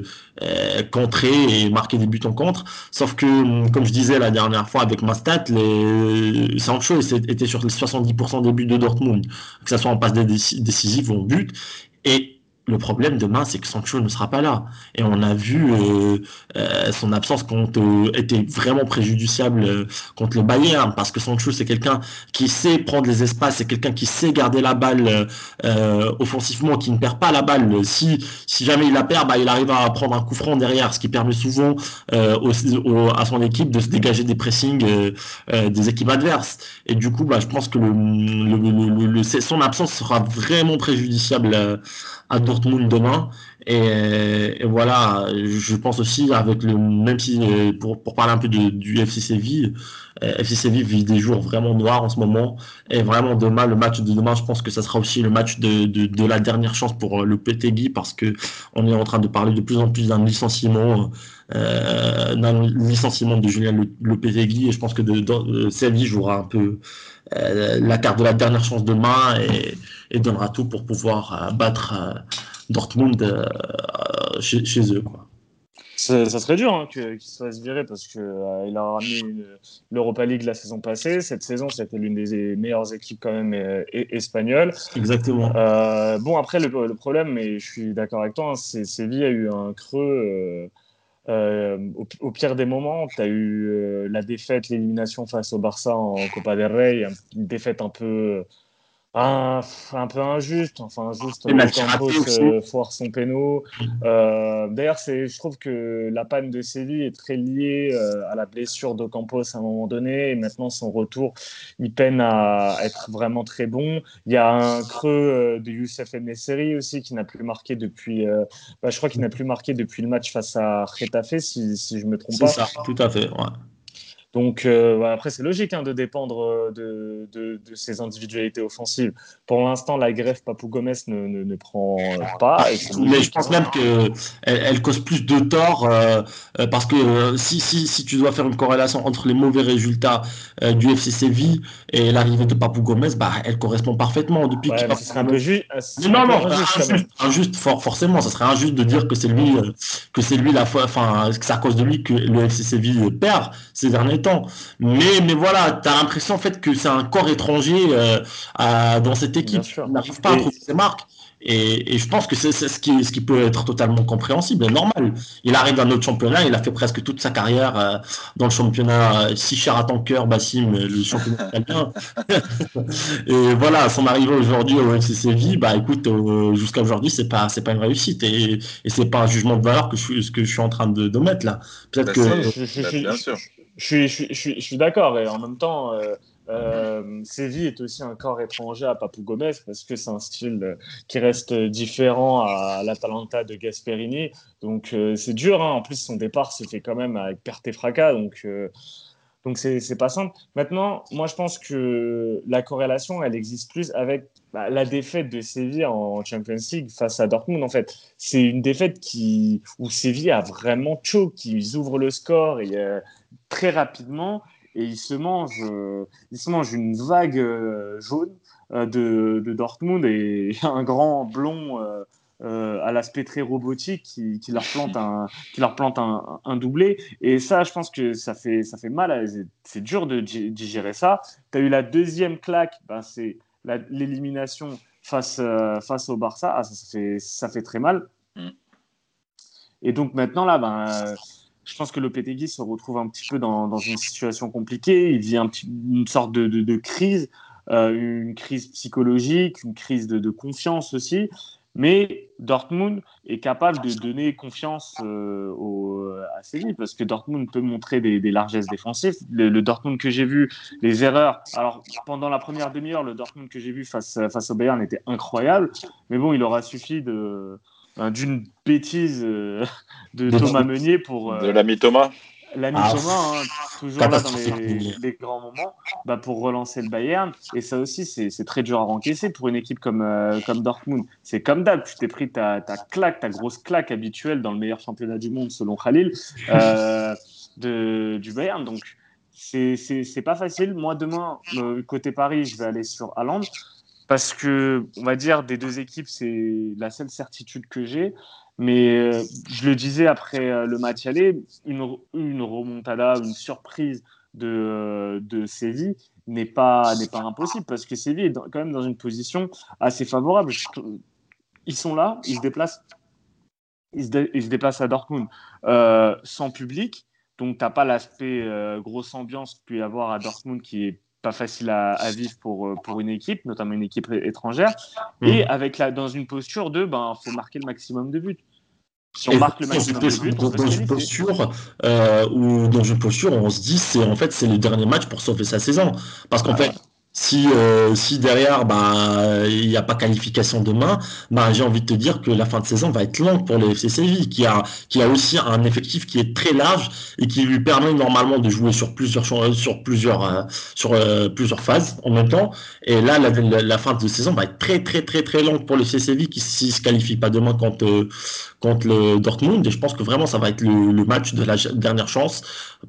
contrer et marquer des buts en contre. Sauf que, hum, comme je disais la dernière fois avec ma stat, les... Sancho était sur les 70% des buts de Dortmund, que ce soit en passe décisive ou en but. Et le problème demain, c'est que Sancho ne sera pas là. Et on a vu euh, euh, son absence contre, euh, était vraiment préjudiciable contre le Bayern, parce que Sancho, c'est quelqu'un qui sait prendre les espaces, c'est quelqu'un qui sait garder la balle offensivement, qui ne perd pas la balle. Si, si jamais il la perd, bah, il arrive à prendre un coup franc derrière, ce qui permet souvent à son équipe de se dégager des pressings des équipes adverses. Et du coup, bah, je pense que le, son absence sera vraiment préjudiciable à Dortmund demain. Et, voilà, je pense aussi avec le même si euh, pour, pour parler un peu du FC Séville, euh, FC Séville vit des jours vraiment noirs en ce moment. Et vraiment demain, le match de demain, je pense que ça sera aussi le match de, de, de la dernière chance pour euh, le PTG parce que on est en train de parler de plus en plus d'un licenciement. Euh, d'un licenciement de Julien Lopetegui et je pense que de, de, Séville jouera un peu euh, la carte de la dernière chance demain et, et donnera tout pour pouvoir battre Dortmund euh, chez, chez, eux. Quoi. Ça, serait dur hein, qu'il se fasse virer parce qu'il euh, il a ramené l'Europa League la saison passée. Cette saison, c'était l'une des meilleures équipes quand même euh, espagnoles. Exactement. bon, après, le, problème, mais je suis d'accord avec toi, hein, c'est Séville a eu un creux. Au, au, pire des moments, tu as eu la défaite, l'élimination face au Barça en Copa del Rey, une défaite un peu un, un peu injuste, enfin injuste. Campos euh, foire son péno. Euh, D'ailleurs, je trouve que la panne de Séville est très liée euh, à la blessure de Campos à un moment donné. Et maintenant, son retour, il peine à être vraiment très bon. Il y a un creux euh, de Youssef Nesseri aussi qui n'a plus marqué depuis. Euh, bah, je crois qu'il n'a plus marqué depuis le match face à Retafe, si, si je me trompe pas. C'est ça, tout à fait. Ouais. Donc euh, après, c'est logique hein, de dépendre euh, de, de, de, ses individualités offensives. Pour l'instant, la greffe Papou Gomez ne, ne, ne prend euh, pas. Mais je pense même qu'elle elle cause plus de tort euh, euh, parce que euh, si, si, si tu dois faire une corrélation entre les mauvais résultats du FC Séville et l'arrivée de Papou Gomez, bah, elle correspond parfaitement. Depuis ouais, ce serait un peu juste. Non, non, injuste, injuste, forcément. Ça serait injuste de dire que c'est lui, que c'est lui la fois, enfin, que c'est à cause de lui que le FC Séville perd ces derniers premier temps. Mais, mais voilà, tu as l'impression en fait que c'est un corps étranger euh, dans cette équipe. Il n'arrive pas à trouver ses marques. Et, je pense que c'est ce qui, ce qui peut être totalement compréhensible et normal. Il arrive dans notre championnat, il a fait presque toute sa carrière euh, dans le championnat euh, si cher à ton cœur, Bassim, le championnat italien. (laughs) et voilà, son arrivée aujourd'hui au FC Séville, bah écoute, jusqu'à aujourd'hui, c'est pas c'est pas une réussite et, et c'est pas un jugement de valeur que je, ce que je suis en train de, de mettre là. Peut-être bah, que je, je, bien sûr. Je suis, je suis d'accord et en même temps. Euh, euh, Séville est aussi un corps étranger à Papou Gomez parce que c'est un style qui reste différent à l'Atalanta de Gasperini. Donc euh, c'est dur. Hein. En plus, son départ s'est fait quand même avec perte et fracas. Donc euh, donc c'est pas simple. Maintenant, moi je pense que la corrélation, elle existe plus avec bah, la défaite de Séville en Champions League face à Dortmund. En fait, c'est une défaite qui où Séville a vraiment choke. Ils ouvrent le score et euh, très rapidement et il se mange, euh, il se mange une vague euh, jaune euh, de, de, Dortmund et (laughs) un grand blond à l'aspect très robotique qui, qui, leur plante un, qui leur plante un, un, doublé. Et ça, je pense que ça fait, ça fait mal. C'est dur de digérer ça. Tu as eu la deuxième claque, ben c'est l'élimination face, face au Barça. Ah, ça, fait, ça fait très mal. Mm. Et donc maintenant, là, ben je pense que PTG se retrouve un petit peu dans, une situation compliquée. Il vit une sorte de, crise, euh, une crise psychologique, une crise de, confiance aussi. Mais Dortmund est capable de donner confiance euh, au, à Séville parce que Dortmund peut montrer des, largesses défensives. Le, Dortmund que j'ai vu, les erreurs. Alors, pendant la première demi-heure, le Dortmund que j'ai vu face au Bayern était incroyable. Mais bon, il aura suffi de, d'une bêtise euh, (laughs) de Thomas Meunier pour. de l'ami Thomas L'ami ah, Thomas, hein, toujours là dans les, grands moments, bah, pour relancer le Bayern. Et ça aussi, c'est très dur à encaisser pour une équipe comme, euh, comme Dortmund. C'est comme d'hab, tu t'es pris ta, ta, claque, ta grosse claque habituelle dans le meilleur championnat du monde, selon Khalil, euh, de, du Bayern. Donc, c'est pas facile. Moi, demain, côté Paris, je vais aller sur Haaland parce que, on va dire, des deux équipes, c'est la seule certitude que j'ai. Mais euh, je le disais après euh, le match aller, une, une remontada, une surprise de, euh, de Séville n'est pas, n'est pas impossible parce que Séville est quand même dans une position assez favorable. Ils sont là, ils se déplacent, ils se, ils se déplacent à Dortmund sans public. Donc, tu n'as pas l'aspect grosse ambiance peut y avoir à Dortmund qui est pas facile à, vivre pour, euh, pour une équipe, notamment une équipe étrangère, mm. et avec la, dans une posture de ben faut marquer le maximum de buts. Si on marque le maximum de buts, dans, une posture euh, ou dans une posture, on se dit c'est en fait c'est le dernier match pour sauver sa saison, parce qu'en fait si, euh, si derrière, bah, il n'y a pas qualification demain, bah, j'ai envie de te dire que la fin de saison va être longue pour le FC Séville, qui a, qui a aussi un effectif qui est très large et qui lui permet normalement de jouer sur plusieurs, sur plusieurs, euh, sur euh, plusieurs phases en même temps. Et là, la, fin de saison va être très, très, très, très longue pour le FC Séville qui, s'il se qualifie pas demain contre, contre le Dortmund. Et je pense que vraiment, ça va être le, le match de la dernière chance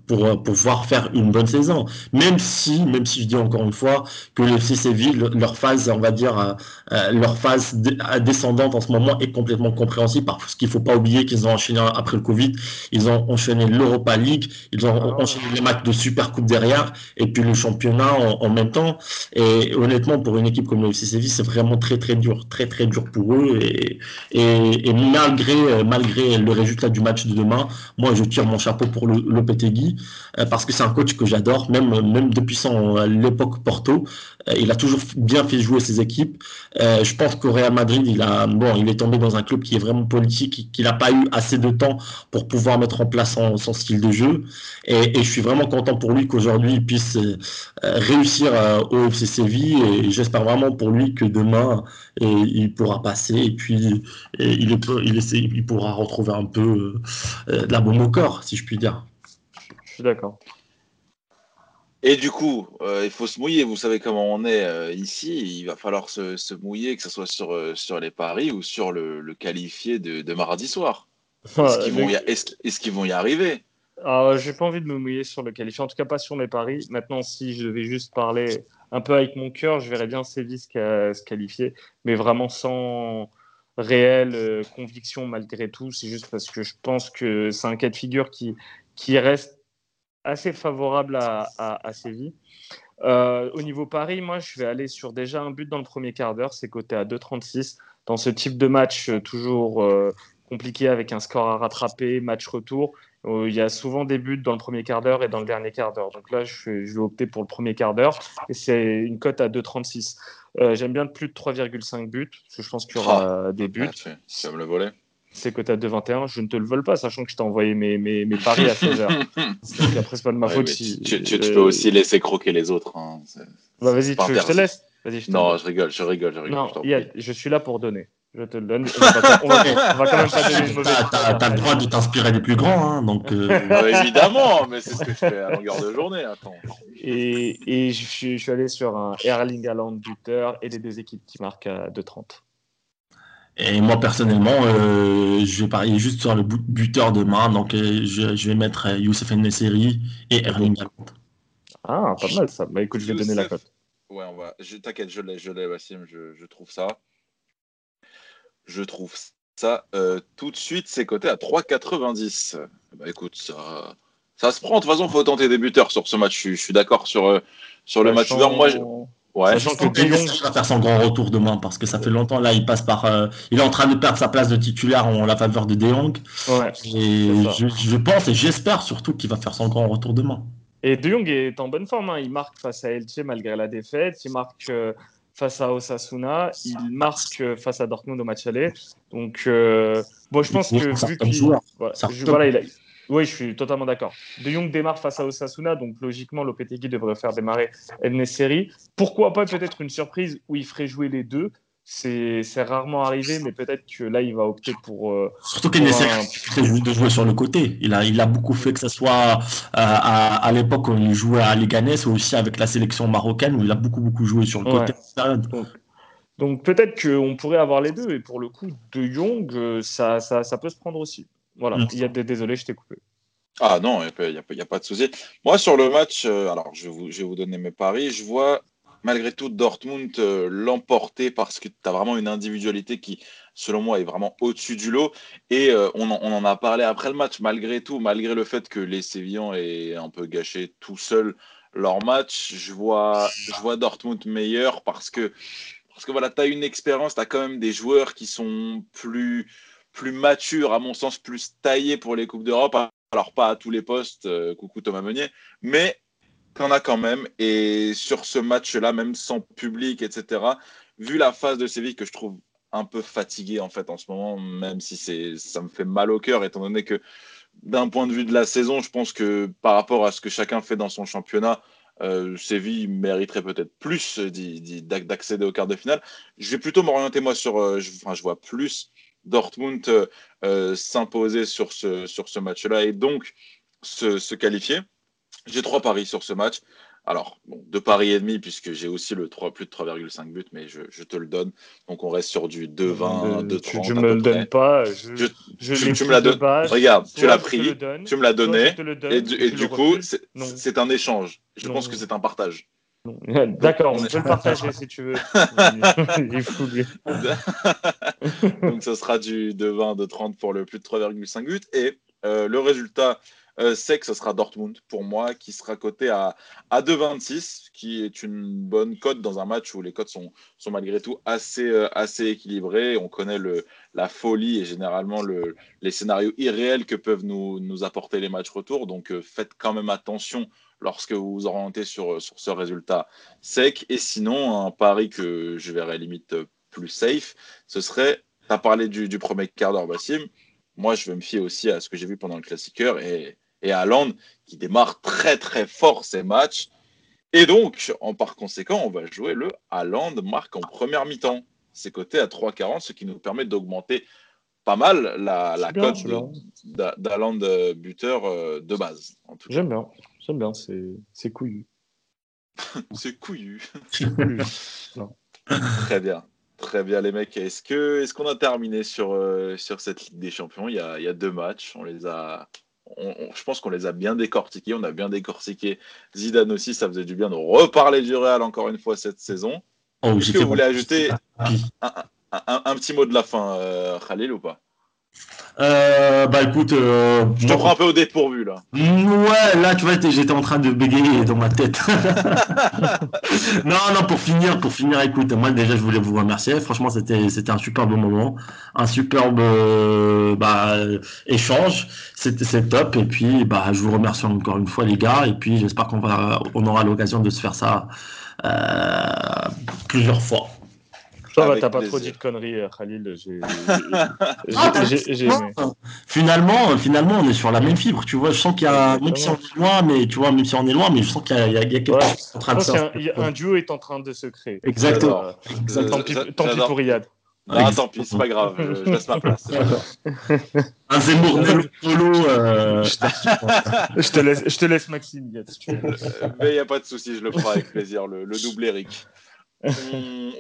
pour, pour pouvoir faire une bonne saison. Même si, même si je dis encore une fois, que le FC Séville, leur phase, on va dire, euh, euh, leur phase descendante en ce moment est complètement compréhensible parce qu'il ne faut pas oublier qu'ils ont enchaîné après le Covid, ils ont enchaîné l'Europa League, ils ont ah enchaîné les matchs de Super Coupe derrière et puis le championnat en, même temps. Et honnêtement, pour une équipe comme le FC Séville, c'est vraiment très très dur, très très dur pour eux. Et, et, malgré, euh, malgré le résultat du match de demain, moi je tire mon chapeau pour le, Lopetegui parce que c'est un coach que j'adore, même, même depuis son l'époque Porto. Euh, il a toujours bien fait jouer ses équipes. Euh, je pense qu'au Real Madrid, il a bon, il est tombé dans un club qui est vraiment politique, qu'il n'a pas eu assez de temps pour pouvoir mettre en place son, style de jeu. Et, je suis vraiment content pour lui qu'aujourd'hui il puisse euh, réussir au FC Séville. Et j'espère vraiment pour lui que demain il pourra passer et puis il, il pourra retrouver un peu de la bombe au corps, si je puis dire. Je suis d'accord. Et du coup, euh, il faut se mouiller. Vous savez comment on est euh, ici. Il va falloir se, mouiller, que ce soit sur, euh, sur les paris ou sur le, qualifié de, mardi soir. Est-ce qu'ils vont, est vont, y arriver? Ah, J'ai pas envie de me mouiller sur le qualifié, en tout cas pas sur mes paris. Maintenant, si je devais juste parler un peu avec mon cœur, je verrais bien Séville se qualifier, mais vraiment sans réelle conviction malgré tout. C'est juste parce que je pense que c'est un cas de figure qui, qui reste assez favorable à, à, Séville. Euh, au niveau Paris, moi, je vais aller sur déjà un but dans le premier quart d'heure. C'est coté à 2,36. Dans ce type de match, euh, toujours compliqué avec un score à rattraper, match retour, il y a souvent des buts dans le premier quart d'heure et dans le dernier quart d'heure. Donc là, je, vais opter pour le premier quart d'heure et c'est une cote à 2,36. Euh, J'aime bien plus de 3,5 buts parce que je pense qu'il y aura ah. des buts. ça me le voler. C'est coté à 2,21. Je ne te le vole pas, sachant que je t'ai envoyé mes, mes, mes, paris à 16h. (laughs) après, c'est pas de ma faute. Si, tu, tu, peux aussi laisser croquer les autres. Hein. Bah, vas-y, je te laisse. non, je rigole, je rigole, je rigole. Non, je suis là pour donner. Je te le donne. On va, on va, on va quand même pas donner une mauvaise. T'as le droit de t'inspirer des plus grands, hein, donc. Euh... (laughs) Bah, évidemment, mais c'est ce que je fais à longueur de journée. Attends. Et, et je, suis, je, suis allé sur un Erling Haaland buteur et les deux équipes qui marquent à 2,30. Et moi personnellement, euh, je vais parier juste sur le buteur demain, donc euh, je, je, vais mettre euh, Youssef Nesseri et Erling Haaland. Ah, pas mal ça. Bah écoute, je vais donner la cote. Ouais, on va. T'inquiète, je l'ai, je l'ai, Wassim, je, je trouve ça je trouve ça euh, tout de suite, c'est coté à 3,90. Bah écoute, ça, ça se prend. De toute façon, il faut tenter des buteurs sur ce match. Je, suis d'accord sur, sur le match ouvert. Moi, je... Ouais. Sachant que De Jong va faire son grand retour demain parce que ça fait longtemps là il passe par euh, il est en train de perdre sa place de titulaire en la faveur de De Jong. Ouais, et je, je, pense et j'espère surtout qu'il va faire son grand retour demain. Et De Jong est en bonne forme. Hein. Il marque face à Elche malgré la défaite. Il marque face à Osasuna, il marque face à Dortmund au match aller. Donc, euh, bon, je pense que vu qu'il. Voilà, il a, oui, je suis totalement d'accord. De Jong démarre face à Osasuna, donc logiquement, Lopetegui devrait faire démarrer El Pourquoi pas peut-être une surprise où il ferait jouer les deux? C'est rarement arrivé, mais peut-être que là, il va opter pour. Euh, Surtout qu'il essaie de jouer sur le côté. Il a, il a beaucoup fait, que ce soit euh, à, à l'époque où il jouait à Leganés ou aussi avec la sélection marocaine, où il a beaucoup, beaucoup joué sur le côté. Donc, peut-être qu'on pourrait avoir les deux. Et pour le coup, De Jong, euh, ça, ça, ça peut se prendre aussi. Voilà. Il y a des, désolé, je t'ai coupé. Ah non, il n'y a, a, pas de souci. Moi, sur le match, alors je vais, vous, je vais vous donner mes paris. Je vois malgré tout Dortmund euh, l'emporter parce que tu as vraiment une individualité qui, selon moi, est vraiment au-dessus du lot. Et euh, on, en, a parlé après le match, malgré tout, malgré le fait que les Sévillans aient un peu gâché tout seul leur match, je vois, je vois Dortmund meilleur parce que, parce que voilà, tu as une expérience, tu as quand même des joueurs qui sont plus, plus matures, à mon sens, plus taillés pour les Coupes d'Europe. Alors, pas à tous les postes, euh, coucou Thomas Meunier, mais T'en as quand même. Et sur ce match-là, même sans public, etc., vu la phase de Séville que je trouve un peu fatigué en fait en ce moment, même si ça me fait mal au cœur, étant donné que d'un point de vue de la saison, je pense que par rapport à ce que chacun fait dans son championnat, euh, Séville mériterait peut-être plus d'accéder au quart de finale. Je vais plutôt m'orienter moi sur, euh, enfin, je vois plus Dortmund euh, s'imposer sur ce, sur ce match-là et donc se qualifier. J'ai trois paris sur ce match. Alors, bon, deux paris et demi, puisque j'ai aussi le 3, plus de 3,5 buts, mais je, je, te le donne. Donc, on reste sur du 2,20, 2,30. Je ne me le donne pas. Je, je, je tu, me la donnes. Regarde, tu l'as pris, tu me l'as donné. et du, et du coup, c'est un échange. Je pense que c'est un partage. (laughs) D'accord, on, peut le partager si tu veux. (laughs) Il est fou, lui. (laughs) Donc, ce sera du 2,20, 2,30 pour le plus de 3,5 buts. Et euh, le résultat euh, c'est que ce sera Dortmund pour moi, qui sera coté à, à 2,26, qui est une bonne cote dans un match où les cotes sont, sont malgré tout assez, euh, assez équilibrées. On connaît le, la folie et généralement le, les scénarios irréels que peuvent nous, nous apporter les matchs retour. Donc faites quand même attention lorsque vous vous orientez sur, sur ce résultat sec. Et sinon, un pari que je verrais limite plus safe, ce serait, tu as parlé du, du premier quart d'heure, Bassim moi, je vais me fier aussi à ce que j'ai vu pendant le classiqueur et et Haaland qui démarre très très fort ses matchs. Et donc, en par conséquent, on va jouer le Haaland marque en première mi-temps. C'est coté à 3,40, ce qui nous permet d'augmenter pas mal la, la cote d'Haaland euh, buteur euh, de base. J'aime bien, j'aime bien, (laughs) c'est couillu. c'est couillu. Très bien. Très bien les mecs. Est-ce que est-ce qu'on a terminé sur, euh, sur cette Ligue des Champions? Il y, a, il y a deux matchs. On les a je pense qu'on les a bien décortiqués. On a bien décortiqué Zidane aussi. Ça faisait du bien de reparler du Real encore une fois cette saison. Oh, Est-ce que vous voulez ajouter un, petit mot de la fin, euh, Khalil, ou pas? Euh, bah écoute, euh, je te prends un peu au dépourvu là. Ouais, là tu vois, j'étais en train de bégayer dans ma tête. (laughs) non, non, pour finir, pour finir, écoute, moi déjà je voulais vous remercier. Franchement, c'était c'était un superbe moment, un superbe euh, bah, échange. C'était c'est top. Et puis bah je vous remercie encore une fois les gars. Et puis j'espère qu'on va on aura l'occasion de se faire ça plusieurs fois. Ça va, t'as pas trop dit de conneries, euh, Khalil. (laughs) Finalement, finalement, on est sur la même fibre. Tu vois, je sens qu'il y a, même si on est loin, mais tu vois, même si on est loin, mais je sens qu'il y, a, quelque chose en train de se Un duo est en train de se créer. Exactement. Euh, tant, pis, pour Riyad. Ah, tant pis, c'est pas grave, je, laisse ma place. Un Zemmour Polo. Euh... je, te laisse, je te laisse Maxime, Mais il n'y a pas de souci, je le ferai avec plaisir, le, le double Eric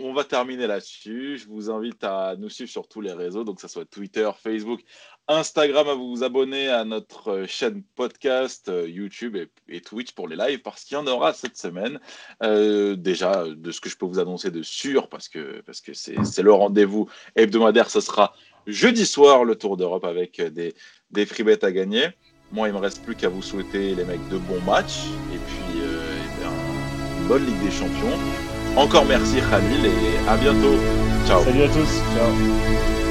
on, va terminer là-dessus. Je vous invite à nous suivre sur tous les réseaux, donc que ce soit Twitter, Facebook, Instagram, à vous abonner à notre chaîne podcast, euh, YouTube et, Twitch pour les lives, parce qu'il y en aura cette semaine. Euh, déjà, de ce que je peux vous annoncer de sûr, parce que parce que c'est le rendez-vous hebdomadaire, ce sera jeudi soir le Tour d'Europe avec des, des free bets à gagner. Moi, il me reste plus qu'à vous souhaiter, les mecs, de bons matchs et puis euh, une bonne Ligue des Champions. Encore merci Khalil et à bientôt. Ciao. Salut à tous. Ciao.